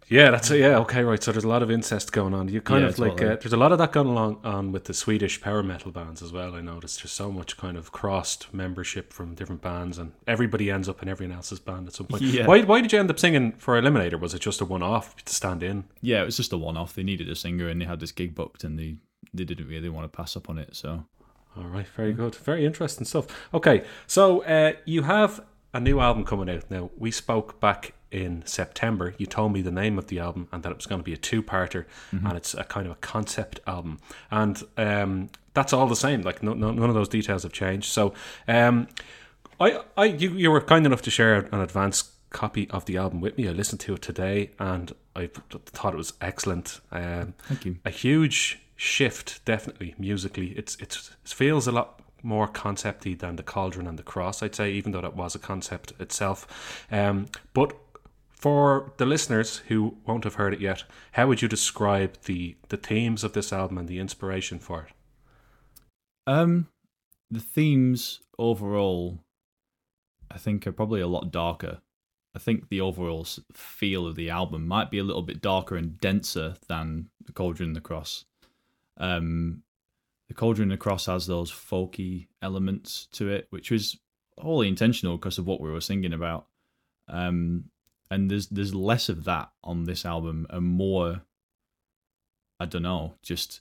Yeah, that's a, yeah. Okay, right. So there's a lot of incest going on. You kind Yeah, of like uh, there's a lot of that going along on with the Swedish power metal bands as well. I noticed there's so much kind of crossed membership from different bands, and everybody ends up in everyone else's band at some point. Yeah. Why why did you end up singing for Eliminator? Was it just a one off to stand in? yeah, it was just a one-off. They needed a singer, and they had this gig booked, and they they didn't really want to pass up on it. So All right, very good, very interesting stuff. Okay, so uh, you have a new album coming out now. We spoke back in September. You told me the name of the album and that it was going to be a two-parter, and it's a kind of a concept album, and um, that's all the same. Like no, no, none of those details have changed. So, um, I, I, you, you were kind enough to share an advance copy of the album with me. I listened to it today, and I thought it was excellent. Um, thank you. a huge shift, definitely musically. It's it's it feels a lot more concepty than the Cauldron and the Cross. I'd say, even though that was a concept itself. Um, but for the listeners who won't have heard it yet, how would you describe the the themes of this album and the inspiration for it? Um, the themes overall, I think, are probably a lot darker. I think the overall feel of the album might be a little bit darker and denser than the Cauldron and the Cross. Um, the Cauldron and the Cross has those folky elements to it, which was wholly intentional because of what we were singing about. Um, and there's there's less of that on this album and more. I don't know, just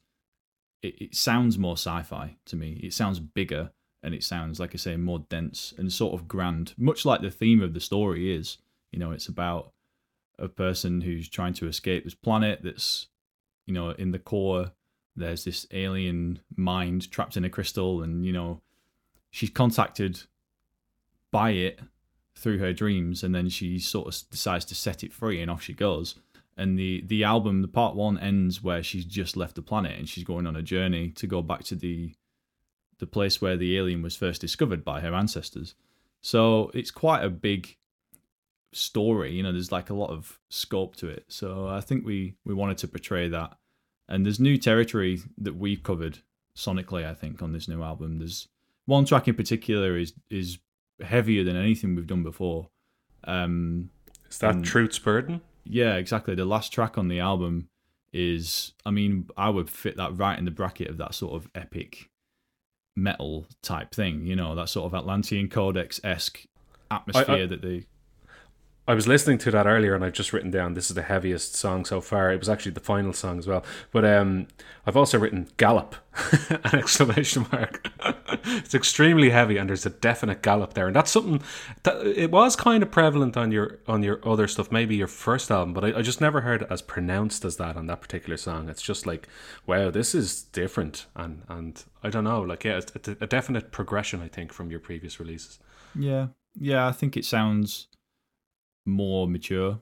it, it sounds more sci-fi to me. It sounds bigger and it sounds like I say more dense and sort of grand, much like the theme of the story is. You know, it's about a person who's trying to escape this planet that's you know, in the core there's this alien mind trapped in a crystal and you know, she's contacted by it through her dreams and then she sort of decides to set it free and off she goes. And the the album the part one ends where she's just left the planet and she's going on a journey to go back to the the place where the alien was first discovered by her ancestors. So it's quite a big story you know there's like a lot of scope to it. So i think we we wanted to portray that and there's new territory that we've covered sonically i think on this new album there's one track in particular is is heavier than anything we've done before um Is that. Truth's Burden? yeah, exactly. The last track on the album is, I mean, I would fit that right in the bracket of that sort of epic metal type thing, you know, that sort of Atlantean Codex esque atmosphere that they. I was listening to that earlier, and I've just written down this is the heaviest song so far. It was actually the final song as well. But um, I've also written gallop, (laughs) an exclamation mark. (laughs) it's extremely heavy, and there's a definite gallop there, and that's something that it was kind of prevalent on your on your other stuff, maybe your first album, but I, I just never heard it as pronounced as that on that particular song. It's just like, wow, this is different, and and I don't know, like yeah, it's a, a definite progression, I think, from your previous releases. Yeah, yeah, I think it sounds more mature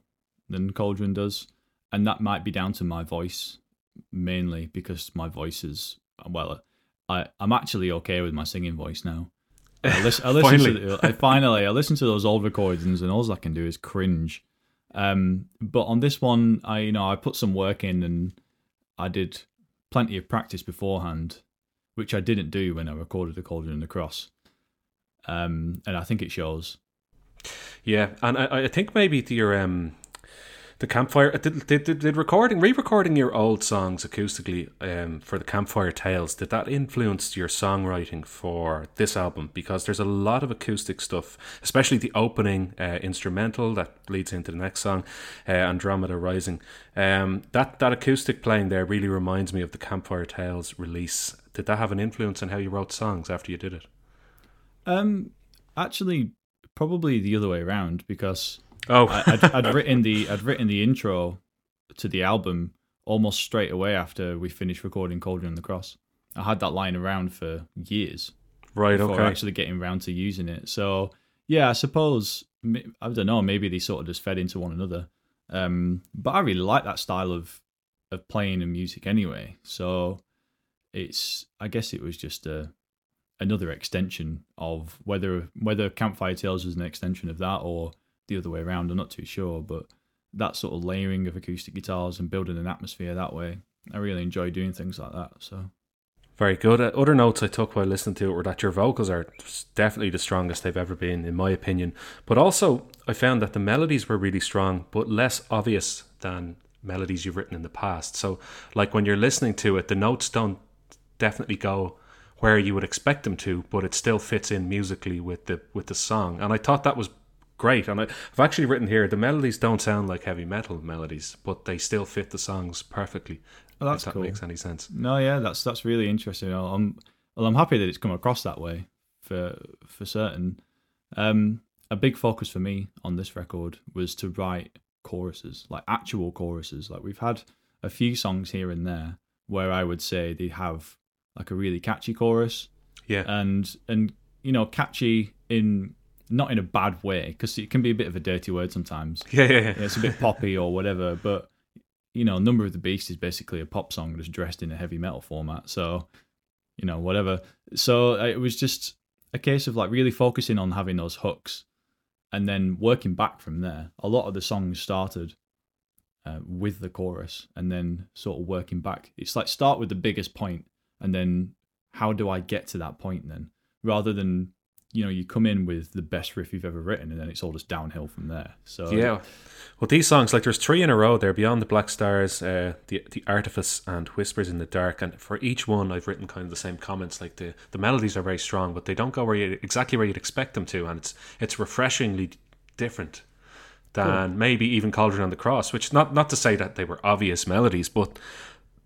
than Cauldron does, and that might be down to my voice mainly because my voice is well. I I'm actually okay with my singing voice now. I (laughs) listen, I listen finally. to I finally I listen to those old recordings and all I can do is cringe. Um, but on this one, I you know I put some work in and I did plenty of practice beforehand, which I didn't do when I recorded the Cauldron and the Cross. Um, and I think it shows. Yeah, and I, I think maybe your um the campfire did, did, did, did recording re-recording your old songs acoustically um, for the campfire tales did that influence your songwriting for this album? Because there's a lot of acoustic stuff especially the opening uh, instrumental that leads into the next song uh, andromeda rising. Um, that that acoustic playing there really reminds me of the campfire tales release. Did that have an influence on how you wrote songs after you did it? Um actually probably the other way around because oh, I, would I'd written the I'd written the intro to the album almost straight away after we finished recording Cauldron and the Cross. I had that lying around for years, right? Before okay, actually getting around to using it. So yeah, I suppose I don't know. Maybe they sort of just fed into one another. Um, but I really like that style of of playing and music anyway. So it's I guess it was just a another extension of whether whether Campfire Tales was an extension of that or the other way around. I'm not too sure, but that sort of layering of acoustic guitars and building an atmosphere that way, I really enjoy doing things like that. So. Very good. Uh, other notes I took while listening to it were that your vocals are definitely the strongest they've ever been, in my opinion. But also, I found that the melodies were really strong, but less obvious than melodies you've written in the past. So, like when you're listening to it, the notes don't definitely go where you would expect them to, but it still fits in musically with the with the song. And I thought that was great. And I, have actually written here the melodies don't sound like heavy metal melodies, but they still fit the songs perfectly. Well, that's if that cool. makes any sense. No, yeah, that's that's really interesting. I'm well, I'm happy that it's come across that way for for certain. Um, a big focus for me on this record was to write choruses, like actual choruses. Like we've had a few songs here and there where I would say they have like a really catchy chorus. Yeah. And and you know, catchy in not in a bad way because it can be a bit of a dirty word sometimes. (laughs) Yeah, yeah, yeah. It's a bit poppy or whatever, but you know, Number of the Beast is basically a pop song just dressed in a heavy metal format. So, you know, whatever. So uh, it was just a case of like really focusing on having those hooks and then working back from there. A lot of the songs started uh, with the chorus and then sort of working back. It's like start with the biggest point and then how do I get to that point then? Rather than you know you come in with the best riff you've ever written and then it's all just downhill from there. So yeah, well these songs like there's three in a row there: Beyond the Black Stars, uh, the the Artifice, and Whispers in the Dark. And for each one, I've written kind of the same comments. Like the the melodies are very strong, but they don't go where you exactly where you'd expect them to, and it's it's refreshingly different than cool. maybe even Cauldron on the Cross. Which not not to say that they were obvious melodies, but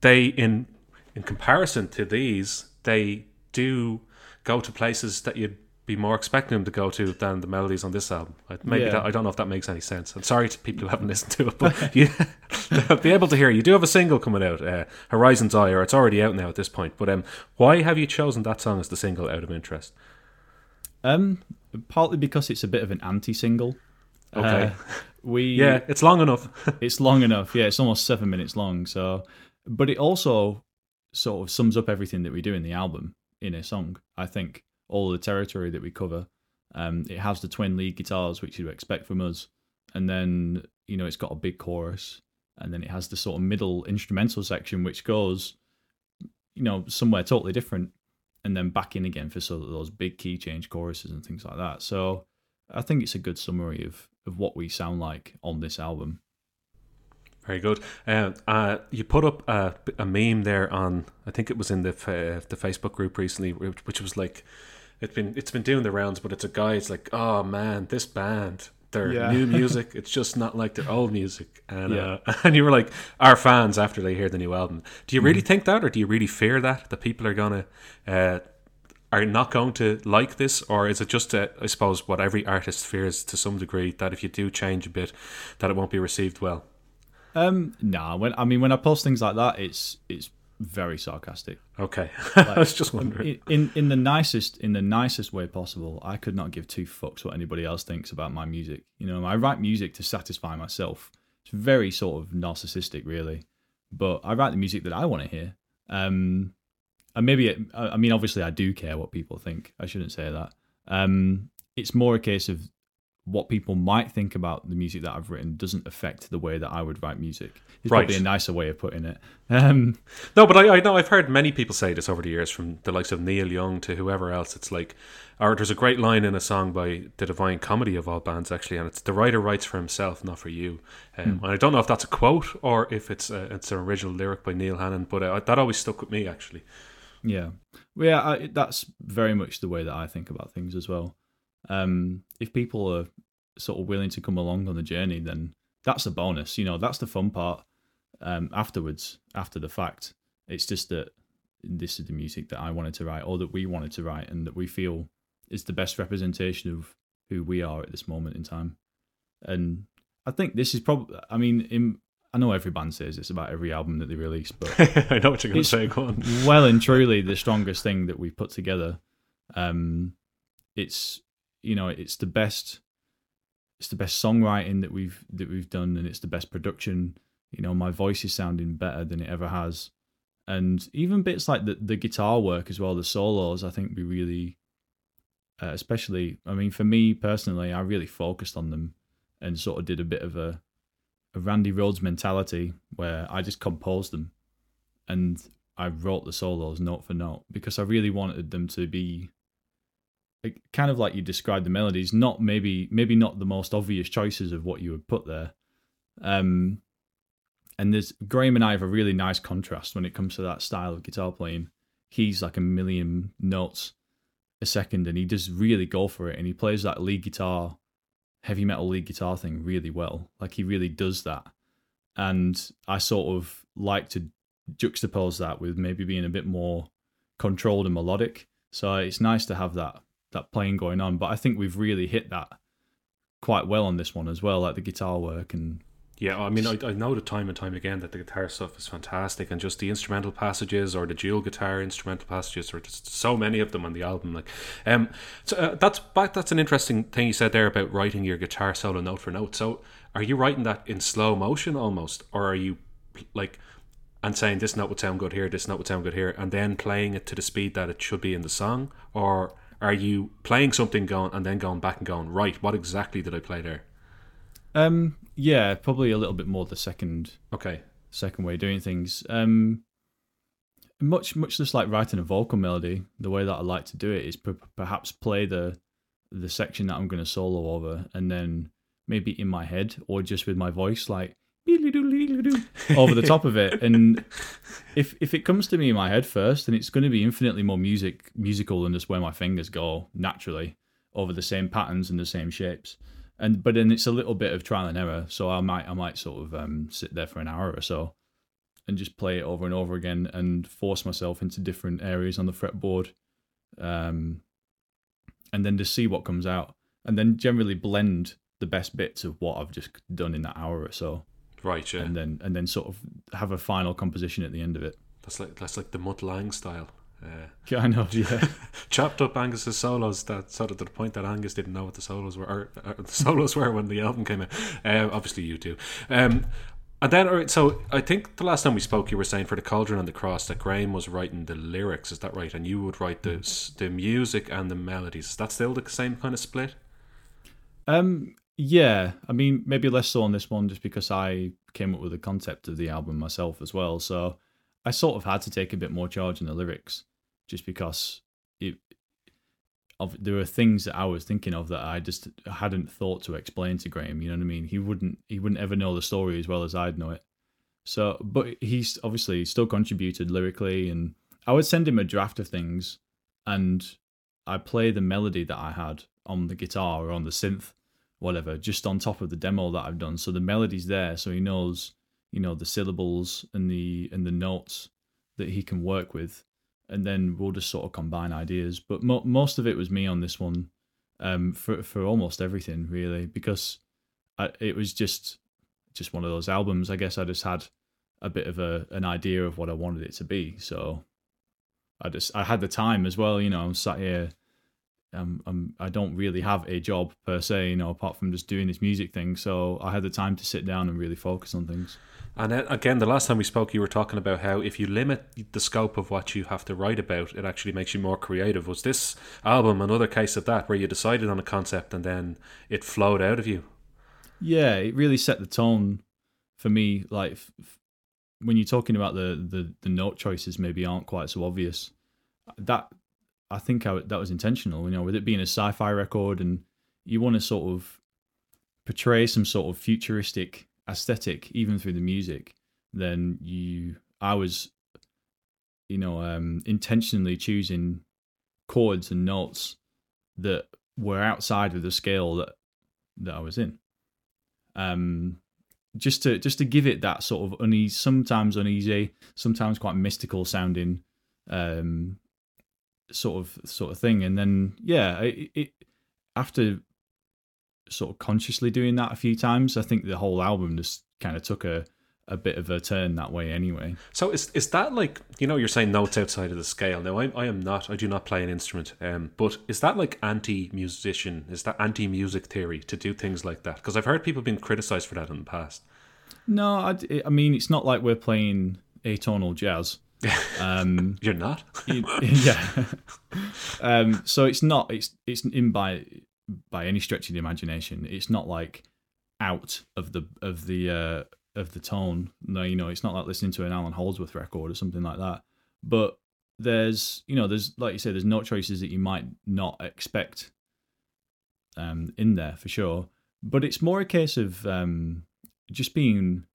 they in in comparison to these, they do go to places that you'd be more expecting them to go to than the melodies on this album. Maybe yeah. that, I don't know if that makes any sense. I'm sorry to people who haven't listened to it, but (laughs) you will be able to hear. You do have a single coming out, uh, Horizon's Eye, or it's already out now at this point. But um, why have you chosen that song as the single out of interest? Um, partly because it's a bit of an anti-single. Okay. Uh, we (laughs) yeah, it's long enough. (laughs) it's long enough. Yeah, it's almost seven minutes long. So, but it also sort of sums up everything that we do in the album in a song. I think all the territory that we cover. Um, it has the twin lead guitars, which you'd expect from us, and then you know it's got a big chorus, and then it has the sort of middle instrumental section, which goes, you know, somewhere totally different, and then back in again for sort of those big key change choruses and things like that. So I think it's a good summary of of what we sound like on this album. Very good. Uh, uh, you put up a, a, meme there on, I think it was in the uh, the Facebook group recently, which was like, it's been it's been doing the rounds, but it's a guy. It's like, oh man, this band their Yeah. new (laughs) music. It's just not like their old music. And Yeah. uh, (laughs) and you were like, our fans after they hear the new album. Do you really Mm. think that, or do you really fear that that people are gonna uh, are not going to like this, or is it just, uh, I suppose, what every artist fears to some degree that if you do change a bit, that it won't be received well? Um, nah. When I mean, when I post things like that, it's it's very sarcastic. Okay, (laughs) I was just wondering. In, in in the nicest in the nicest way possible. I could not give two fucks what anybody else thinks about my music. You know, I write music to satisfy myself. It's very sort of narcissistic, really. But I write the music that I want to hear. Um, and maybe it, I I mean, obviously, I do care what people think. I shouldn't say that. Um, it's more a case of what people might think about the music that I've written doesn't affect the way that I would write music. It's Right. probably a nicer way of putting it. Um, No, but I, I know I've heard many people say this over the years, from the likes of Neil Young to whoever else. It's like, or there's a great line in a song by the Divine Comedy of all bands, actually, and it's the writer writes for himself, not for you. Um, And I don't know if that's a quote or if it's a, it's an original lyric by Neil Hannon, but uh, that always stuck with me actually. Yeah, well, yeah, I, that's very much the way that I think about things as well. Um, if people are sort of willing to come along on the journey, then that's a bonus. You know, that's the fun part. Um, afterwards, after the fact, it's just that this is the music that I wanted to write, or that we wanted to write, and that we feel is the best representation of who we are at this moment in time. And I think this is probably. I mean, in, I know every band says it's about every album that they release, but (laughs) I know what you're going to say. Go on. well and truly the strongest thing that we've put together. Um, it's you know it's the best, it's the best songwriting that we've that we've done, and it's the best production. You know, my voice is sounding better than it ever has, and even bits like the the guitar work as well, the solos. I think we really, uh, especially, I mean, for me personally, I really focused on them and sort of did a bit of a a Randy Rhoads mentality where I just composed them and I wrote the solos note for note because I really wanted them to be kind of like you described the melodies, not maybe maybe not the most obvious choices of what you would put there. Um, and there's Graham and I have a really nice contrast when it comes to that style of guitar playing. He's like a million notes a second, and he does really go for it, and he plays that lead guitar, heavy metal lead guitar thing really well. Like he really does that, and I sort of like to juxtapose that with maybe being a bit more controlled and melodic. So it's nice to have that that playing going on. But I think we've really hit that quite well on this one as well, like the guitar work and Yeah, I mean, I, I know the time and time again that the guitar stuff is fantastic, and just the instrumental passages or the dual guitar instrumental passages, or just so many of them on the album. Like, um, so uh, that's that's an interesting thing you said there about writing your guitar solo note for note. So, are you writing that in slow motion almost, or are you like? And saying this note would sound good here, this note would sound good here, and then playing it to the speed that it should be in the song, or are you playing something going and then going back and going right? What exactly did I play there? um yeah, probably a little bit more the second Okay, second way of doing things. Um, much much just like writing a vocal melody, the way that I like to do it is per- perhaps play the the section that I'm going to solo over, and then maybe in my head or just with my voice, like over the top of it. And if if it comes to me in my head first, then it's going to be infinitely more music musical than just where my fingers go naturally over the same patterns and the same shapes. And but then it's a little bit of trial and error. So I might I might sort of um, sit there for an hour or so and just play it over and over again and force myself into different areas on the fretboard, um, and then just see what comes out, and then generally blend the best bits of what I've just done in that hour or so, right, yeah. and then and then sort of have a final composition at the end of it. That's like that's like the Mutt Lange style. Uh, Kind of, yeah. (laughs) chopped up Angus's solos that sort of to the point that Angus didn't know what the solos were or, or the (laughs) solos were when the album came out. Uh, obviously, you do. Um, and then, all right, so I think the last time we spoke, you were saying for the Cauldron and the Cross that Graham was writing the lyrics. Is that right? And you would write the the music and the melodies. Is that still the same kind of split? Um, yeah, I mean, maybe less so on this one, just because I came up with the concept of the album myself as well. So I sort of had to take a bit more charge in the lyrics, just because it. Of, there were things that I was thinking of that I just hadn't thought to explain to Graham. You know what I mean? He wouldn't. He wouldn't ever know the story as well as I'd know it. So, but he's obviously still contributed lyrically, and I would send him a draft of things, and I play the melody that I had on the guitar or on the synth whatever, just on top of the demo that I've done. So the melody's there, so he knows, you know, the syllables and the and the notes that he can work with, and then we'll just sort of combine ideas. But mo- most of it was me on this one, um, for for almost everything really, because I, it was just just one of those albums. I guess I just had a bit of a an idea of what I wanted it to be, so I just I had the time as well. You know, I'm sat here. Um, I'm, I don't really have a job per se, you know, apart from just doing this music thing. So I had the time to sit down and really focus on things. And then, again, the last time we spoke, you were talking about how if you limit the scope of what you have to write about, it actually makes you more creative. Was this album another case of that, where you decided on a concept and then it flowed out of you? Yeah, it really set the tone for me. Like f- f- when you're talking about the, the the note choices, maybe aren't quite so obvious. That I think I, that was intentional. You know, with it being a sci-fi record, and you want to sort of portray some sort of futuristic aesthetic even through the music, then you I was you know um intentionally choosing chords and notes that were outside of the scale that that I was in. Um just to just to give it that sort of uneasy sometimes uneasy, sometimes quite mystical sounding um sort of sort of thing and then yeah, it, it after sort of consciously doing that a few times. I think the whole album just kind of took a a bit of a turn that way anyway. So is is that like you know you're saying notes outside of the scale? Now I I am not I do not play an instrument. Um, but is that like anti musician? Is that anti music theory to do things like that? Because I've heard people being criticized for that in the past. No, I, I mean it's not like we're playing atonal jazz. (laughs) Um, You're not. (laughs) yeah. um, so it's not it's it's in by by any stretch of the imagination. It's not like out of the of the uh, of the tone. No, you know, it's not like listening to an Allan Holdsworth record or something like that. But there's you know there's like you say there's note choices that you might not expect um, in there for sure. But it's more a case of um, just being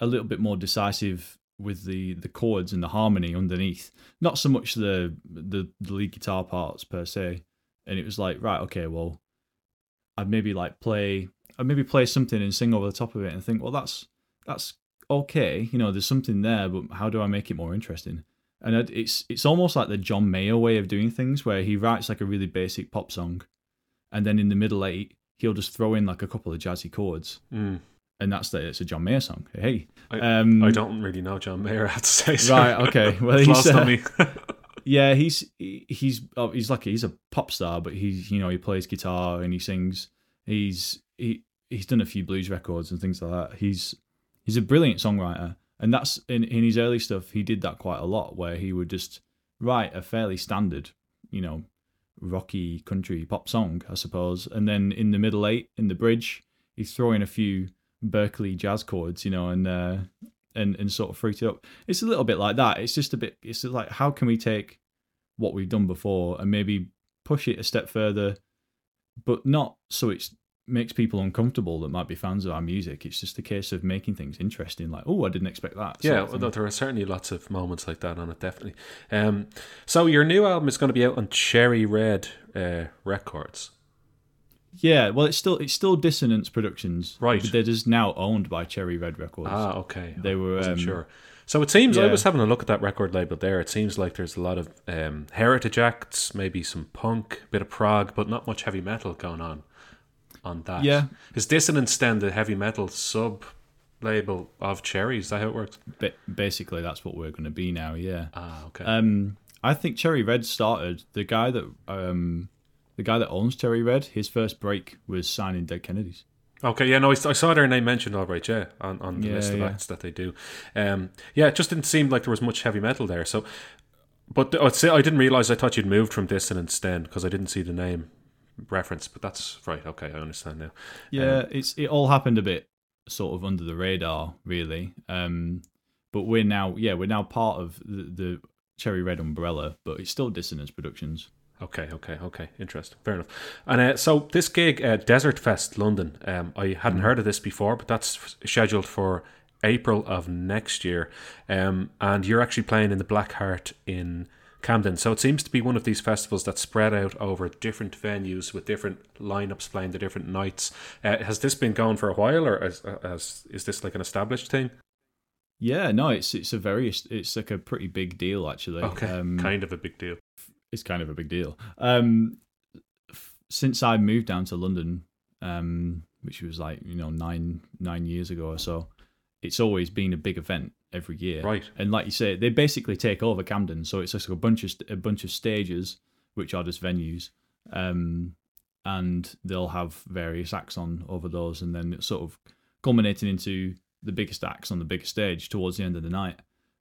a little bit more decisive with the the chords and the harmony underneath. Not so much the the, the lead guitar parts per se. And it was like, right, okay, well, I'd maybe like play, I'd maybe play something and sing over the top of it and think, well, that's that's okay. You know, there's something there, but how do I make it more interesting? And it's it's almost like the John Mayer way of doing things, where he writes like a really basic pop song, and then in the middle eight he'll just throw in like a couple of jazzy chords, Mm. And that's the it's a John Mayer song. Hey, I, um, I don't really know John Mayer. (laughs) I have to say. so. Right, okay. (laughs) Well, he's, uh, me. (laughs) Yeah, he's he's oh, he's like he's a pop star, but he's you know he plays guitar and he sings. He's he he's done a few blues records and things like that. He's he's a brilliant songwriter, and that's in in his early stuff. He did that quite a lot, where he would just write a fairly standard, you know, rocky country pop song, I suppose, and then in the middle eight in the bridge, he's throwing a few Berklee jazz chords, you know, and uh, and and sort of fruit it up. It's a little bit like that. It's just a bit. It's like how can we take what we've done before and maybe push it a step further, but not so it makes people uncomfortable that might be fans of our music. It's just a case of making things interesting. Like, oh, I didn't expect that. Yeah, well, there are certainly lots of moments like that on it, definitely. Um, so your new album is going to be out on Cherry Red uh, Records. Yeah. Well, it's still it's still Dissonance Productions, Right. But they're just now owned by Cherry Red Records. Ah, okay. They were, um, sure. So it seems I was having a look at that record label there. It seems like there's a lot of um, heritage acts, maybe some punk, a bit of prog, but not much heavy metal going on on that. Yeah. Is Dissonance then the heavy metal sub label of Cherry? Is that how it works? Ba- basically, that's what we're going to be now. Yeah. Ah, okay. Um, I think Cherry Red started the guy that um, the guy that owns Cherry Red. His first break was signing Dead Kennedys. Okay, yeah, no, I, saw their name mentioned all right, yeah, on, on the Yeah, list of yeah. acts that they do. Um, yeah, it just didn't seem like there was much heavy metal there. So, but I'd say I didn't realize. I thought you'd moved from Dissonance then because I didn't see the name reference. But that's right. Okay, I understand now. Yeah, it's it all happened a bit sort of under the radar, really. Um, but we're now, yeah, we're now part of the, the Cherry Red umbrella, but it's still Dissonance Productions. Okay, okay, okay. Interesting. Fair enough. And uh, so this gig, uh, Desert Fest London, um, I hadn't heard of this before, but that's f- scheduled for April of next year. Um, and you're actually playing in the Black Heart in Camden. So it seems to be one of these festivals that's spread out over different venues with different lineups playing the different nights. Uh, has this been going for a while, or is, is, is this like an established thing? Yeah, no, it's it's a very it's like a pretty big deal actually. Okay, um, kind of a big deal. It's kind of a big deal. Um, f- since I moved down to London, um, which was like you know nine nine years ago or so, it's always been a big event every year. Right. And like you say, they basically take over Camden, so it's just a bunch of a bunch of stages, which are just venues, um, and they'll have various acts on over those, and then it's sort of culminating into the biggest acts on the biggest stage towards the end of the night.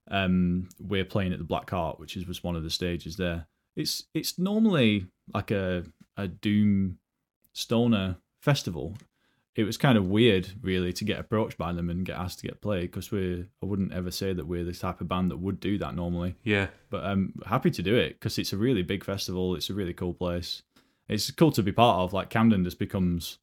Um, we're playing at the Black Heart, which is was one of the stages there. It's it's normally like a a doom stoner festival it was kind of weird, really, to get approached by them and get asked to get played because we I wouldn't ever say that we're the type of band that would do that normally. Yeah, but I'm happy to do it because it's a really big festival. It's a really cool place. It's cool to be part of. Like Camden just becomes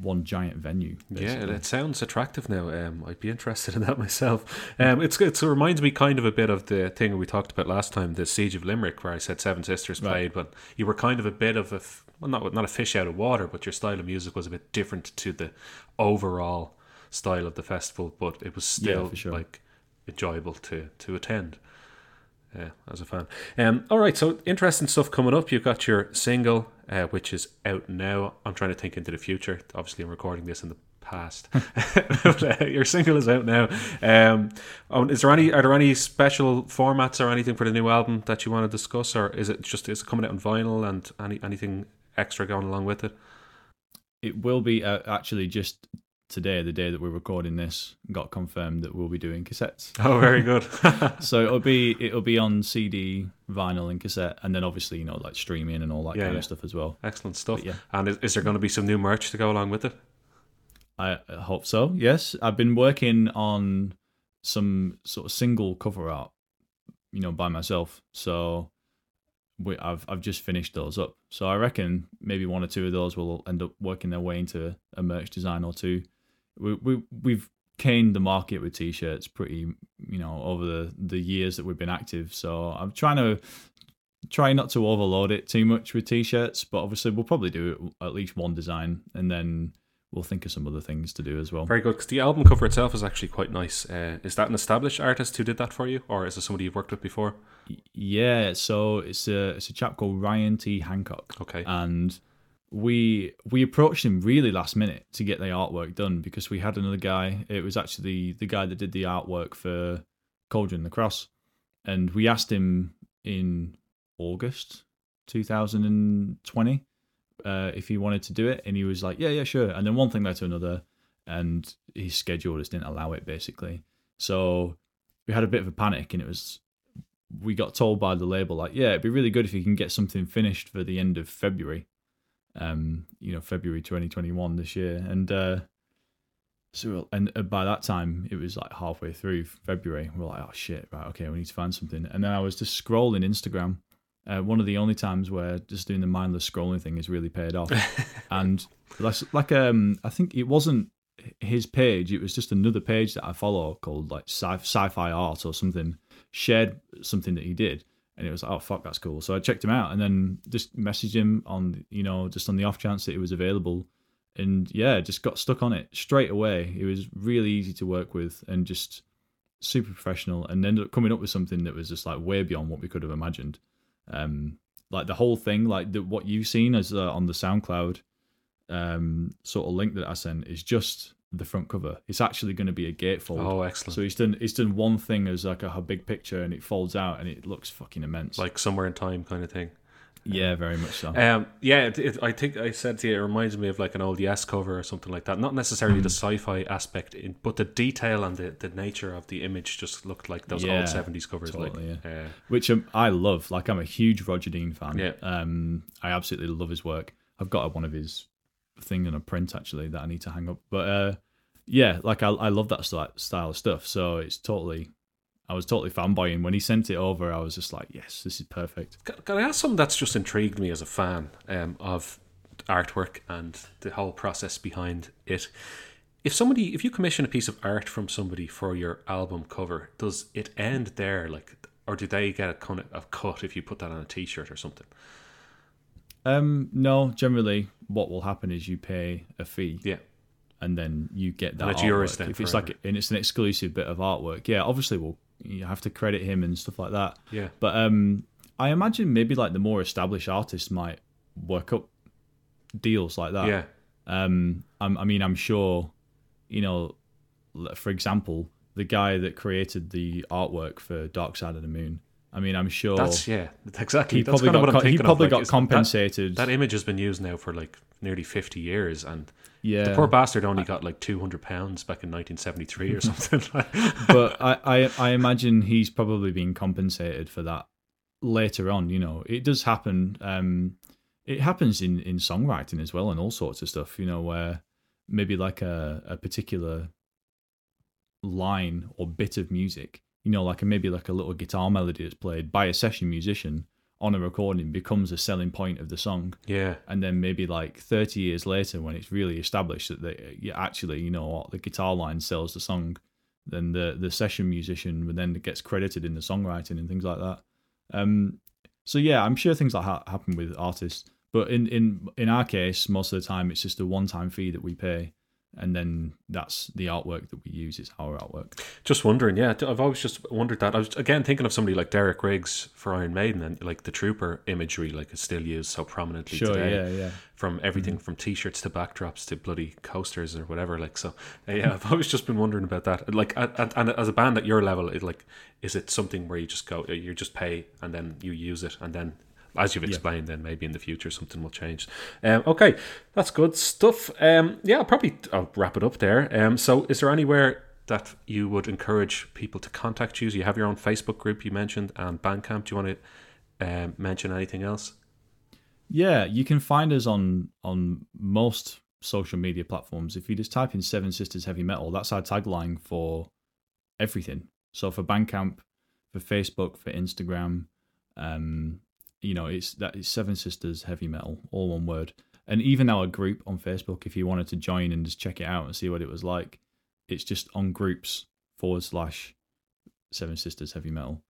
one giant venue. Basically. Yeah, it sounds attractive now. Um, I'd be interested in that (laughs) myself. Um, it's it reminds me kind of a bit of the thing we talked about last time, the Siege of Limerick, where I said Seven Sisters played, right. but you were kind of a bit of a well, not not a fish out of water, but your style of music was a bit different to the overall style of the festival, but it was still yeah, sure. like enjoyable to to attend. Yeah, as a fan. Um, all right, so interesting stuff coming up. You've got your single, uh, which is out now. I'm trying to think into the future. Obviously, I'm recording this in the past. (laughs) uh, your single is out now. Um, oh, is there any? Are there any special formats or anything for the new album that you want to discuss, or is it just is it coming out on vinyl and any anything extra going along with it? It will be uh, actually just today, the day that we're recording this, got confirmed that we'll be doing cassettes. (laughs) Oh, very good. (laughs) so it'll be it'll be on CD, vinyl, and cassette, and then obviously you know like streaming and all that yeah, kind yeah. of stuff as well. Excellent stuff. But yeah. And is, is there going to be some new merch to go along with it? I hope so. Yes, I've been working on some sort of single cover art, you know, by myself. So we, I've I've just finished those up. So I reckon maybe one or two of those will end up working their way into a merch design or two. We we we've caned the market with t-shirts pretty you know over the the years that we've been active. So I'm trying to try not to overload it too much with t-shirts, but obviously we'll probably do at least one design and then we'll think of some other things to do as well. Very good, because the album cover itself is actually quite nice. Uh, is that an established artist who did that for you, or is it somebody you've worked with before? Yeah, so it's a it's a chap called Ryan T Hancock. Okay, and we we approached him really last minute to get the artwork done because we had another guy. It was actually the guy that did the artwork for Cauldron the Cross, and we asked him in August 2020 uh, if he wanted to do it, and he was like, "Yeah, yeah, sure." And then one thing led to another, and his schedule just didn't allow it, basically. So we had a bit of a panic, and it was we got told by the label like, "Yeah, it'd be really good if you can get something finished for the end of February." Um, you know, February 2021 this year, and uh, so and uh, by that time it was like halfway through February. We're like, "Oh shit, right, okay, we need to find something." And then I was just scrolling Instagram uh, one of the only times where just doing the mindless scrolling thing has really paid off. (laughs) and like, like um, I think it wasn't his page; it was just another page that I follow called like sci- sci-fi art or something. Shared something that he did, and it was like, oh fuck, that's cool. So I checked him out, and then just messaged him on, you know, just on the off chance that it was available. And yeah, just got stuck on it straight away. It was really easy to work with, and just super professional, and ended up coming up with something that was just like way beyond what we could have imagined um, like the whole thing, like the, what you've seen as uh, on the SoundCloud um, sort of link that I sent is just the front cover. It's actually going to be a gatefold. Oh, excellent! So he's done he's done one thing as like a, a big picture, and it folds out, and it looks fucking immense, like somewhere in time kind of thing. Yeah, very much so. Um, yeah, it, it, I think I said to you, it reminds me of like an old Yes cover or something like that. Not necessarily mm. the sci-fi aspect, in, but the detail and the, the nature of the image just looked like those yeah, old seventies covers, totally, like yeah. uh, which um, I love. Like I'm a huge Roger Dean fan. Yeah, um, I absolutely love his work. I've got one of his thing in a print actually that I need to hang up. But uh, yeah, like I, I love that style of stuff. So it's totally I was totally fanboying when he sent it over. I was just like, yes, this is perfect. Can I ask something that's just intrigued me as a fan um, of artwork and the whole process behind it? If somebody, if you commission a piece of art from somebody for your album cover, does it end there? Like, or do they get a, kind of, a cut if you put that on a T-shirt or something? Um, no, generally, what will happen is you pay a fee. Yeah. And then you get that. it's yours artwork. then If it's like and it's an exclusive bit of artwork, yeah. Obviously, we'll you have to credit him and stuff like that. Yeah. But um, I imagine maybe like the more established artists might work up deals like that. Yeah. Um, I'm, I mean, I'm sure, you know, for example, the guy that created the artwork for Dark Side of the Moon. I mean, I'm sure That's yeah, exactly. he That's probably kind of what got I'm co- he probably of. got that- compensated. That, image has been used now for like nearly fifty years, and yeah, the poor bastard only got like two hundred pounds back in 1973 or (laughs) something. but I, (laughs) I I imagine he's probably being compensated for that later on. You know, it does happen. Um, it happens in in songwriting as well, and all sorts of stuff. You know, where maybe like a a particular line or bit of music, you know, like a, maybe like a little guitar melody that's played by a session musician on a recording becomes a selling point of the song. Yeah, and then maybe like 30 years later when it's really established that they yeah, actually you know what the guitar line sells the song then the the session musician then gets credited in the songwriting and things like that. Um so yeah i'm sure things like that happen with artists. But in in in our case most of the time it's just a one time fee that we pay and then that's the artwork that we use is our artwork just wondering. Yeah, I've always just wondered that. I was again thinking of somebody like Derek Riggs for Iron Maiden, and like the Trooper imagery, like is still used so prominently sure today. yeah yeah From everything from T-shirts to backdrops to bloody coasters or whatever. Like so, uh, yeah. (laughs) I've always just been wondering about that. Like, and, and as a band at your level, it like is it something where you just go, you just pay and then you use it, and then as you've explained, then maybe in the future something will change. Um, okay, that's good stuff. Um, yeah, I'll probably I'll wrap it up there. Um, so, is there anywhere that you would encourage people to contact you? You have your own Facebook group you mentioned and Bandcamp. Do you want to um, mention anything else? Yeah, you can find us on on most social media platforms. If you just type in Seven Sisters Heavy Metal, that's our tagline for everything. So for Bandcamp, for Facebook, for Instagram, um, you know, it's that it's Seven Sisters Heavy Metal, all one word. And even our group on Facebook, if you wanted to join and just check it out and see what it was like, it's just on groups forward slash Seven Sisters Heavy Metal.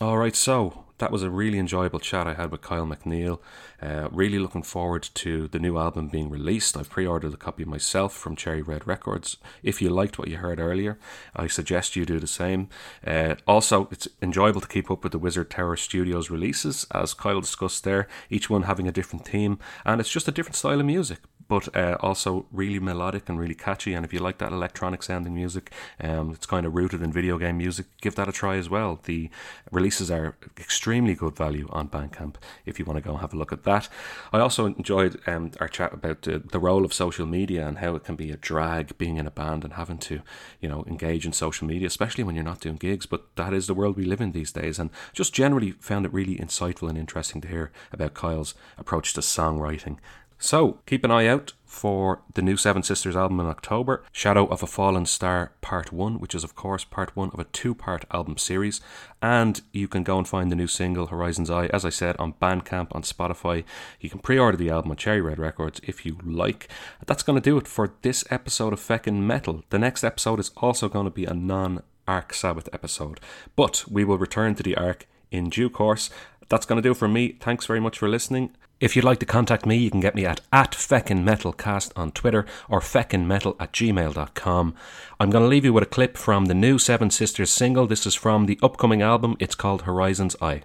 All right, so that was a really enjoyable chat I had with Kyle McNeil. Uh, really looking forward to the new album being released. I've pre ordered a copy myself from Cherry Red Records. If you liked what you heard earlier, I suggest you do the same. Uh, also, it's enjoyable to keep up with the Wizard Tower Studios releases, as Kyle discussed there, each one having a different theme, and it's just a different style of music. But uh, also really melodic and really catchy. And if you like that electronic sounding music, um, it's kind of rooted in video game music, give that a try as well. The releases are extremely good value on Bandcamp if you want to go and have a look at that. I also enjoyed um, our chat about the, the role of social media and how it can be a drag being in a band and having to, you know, engage in social media, especially when you're not doing gigs. But that is the world we live in these days. And just generally found it really insightful and interesting to hear about Kyle's approach to songwriting. So keep an eye out for the new Seven Sisters album in October, Shadow of a Fallen Star Part 1, which is, of course, part one of a two part album series. And you can go and find the new single, Horizon's Eye, as I said, on Bandcamp, on Spotify. You can pre order the album on Cherry Red Records if you like. That's going to do it for this episode of Feckin' Metal. The next episode is also going to be a non Ark Sabbath episode, but we will return to the Ark in due course. That's going to do for me. Thanks very much for listening. If you'd like to contact me, you can get me at, at FeckinMetalCast on Twitter or feckinmetal at gmail.com. I'm going to leave you with a clip from the new Seven Sisters single. This is from the upcoming album. It's called Horizon's Eye.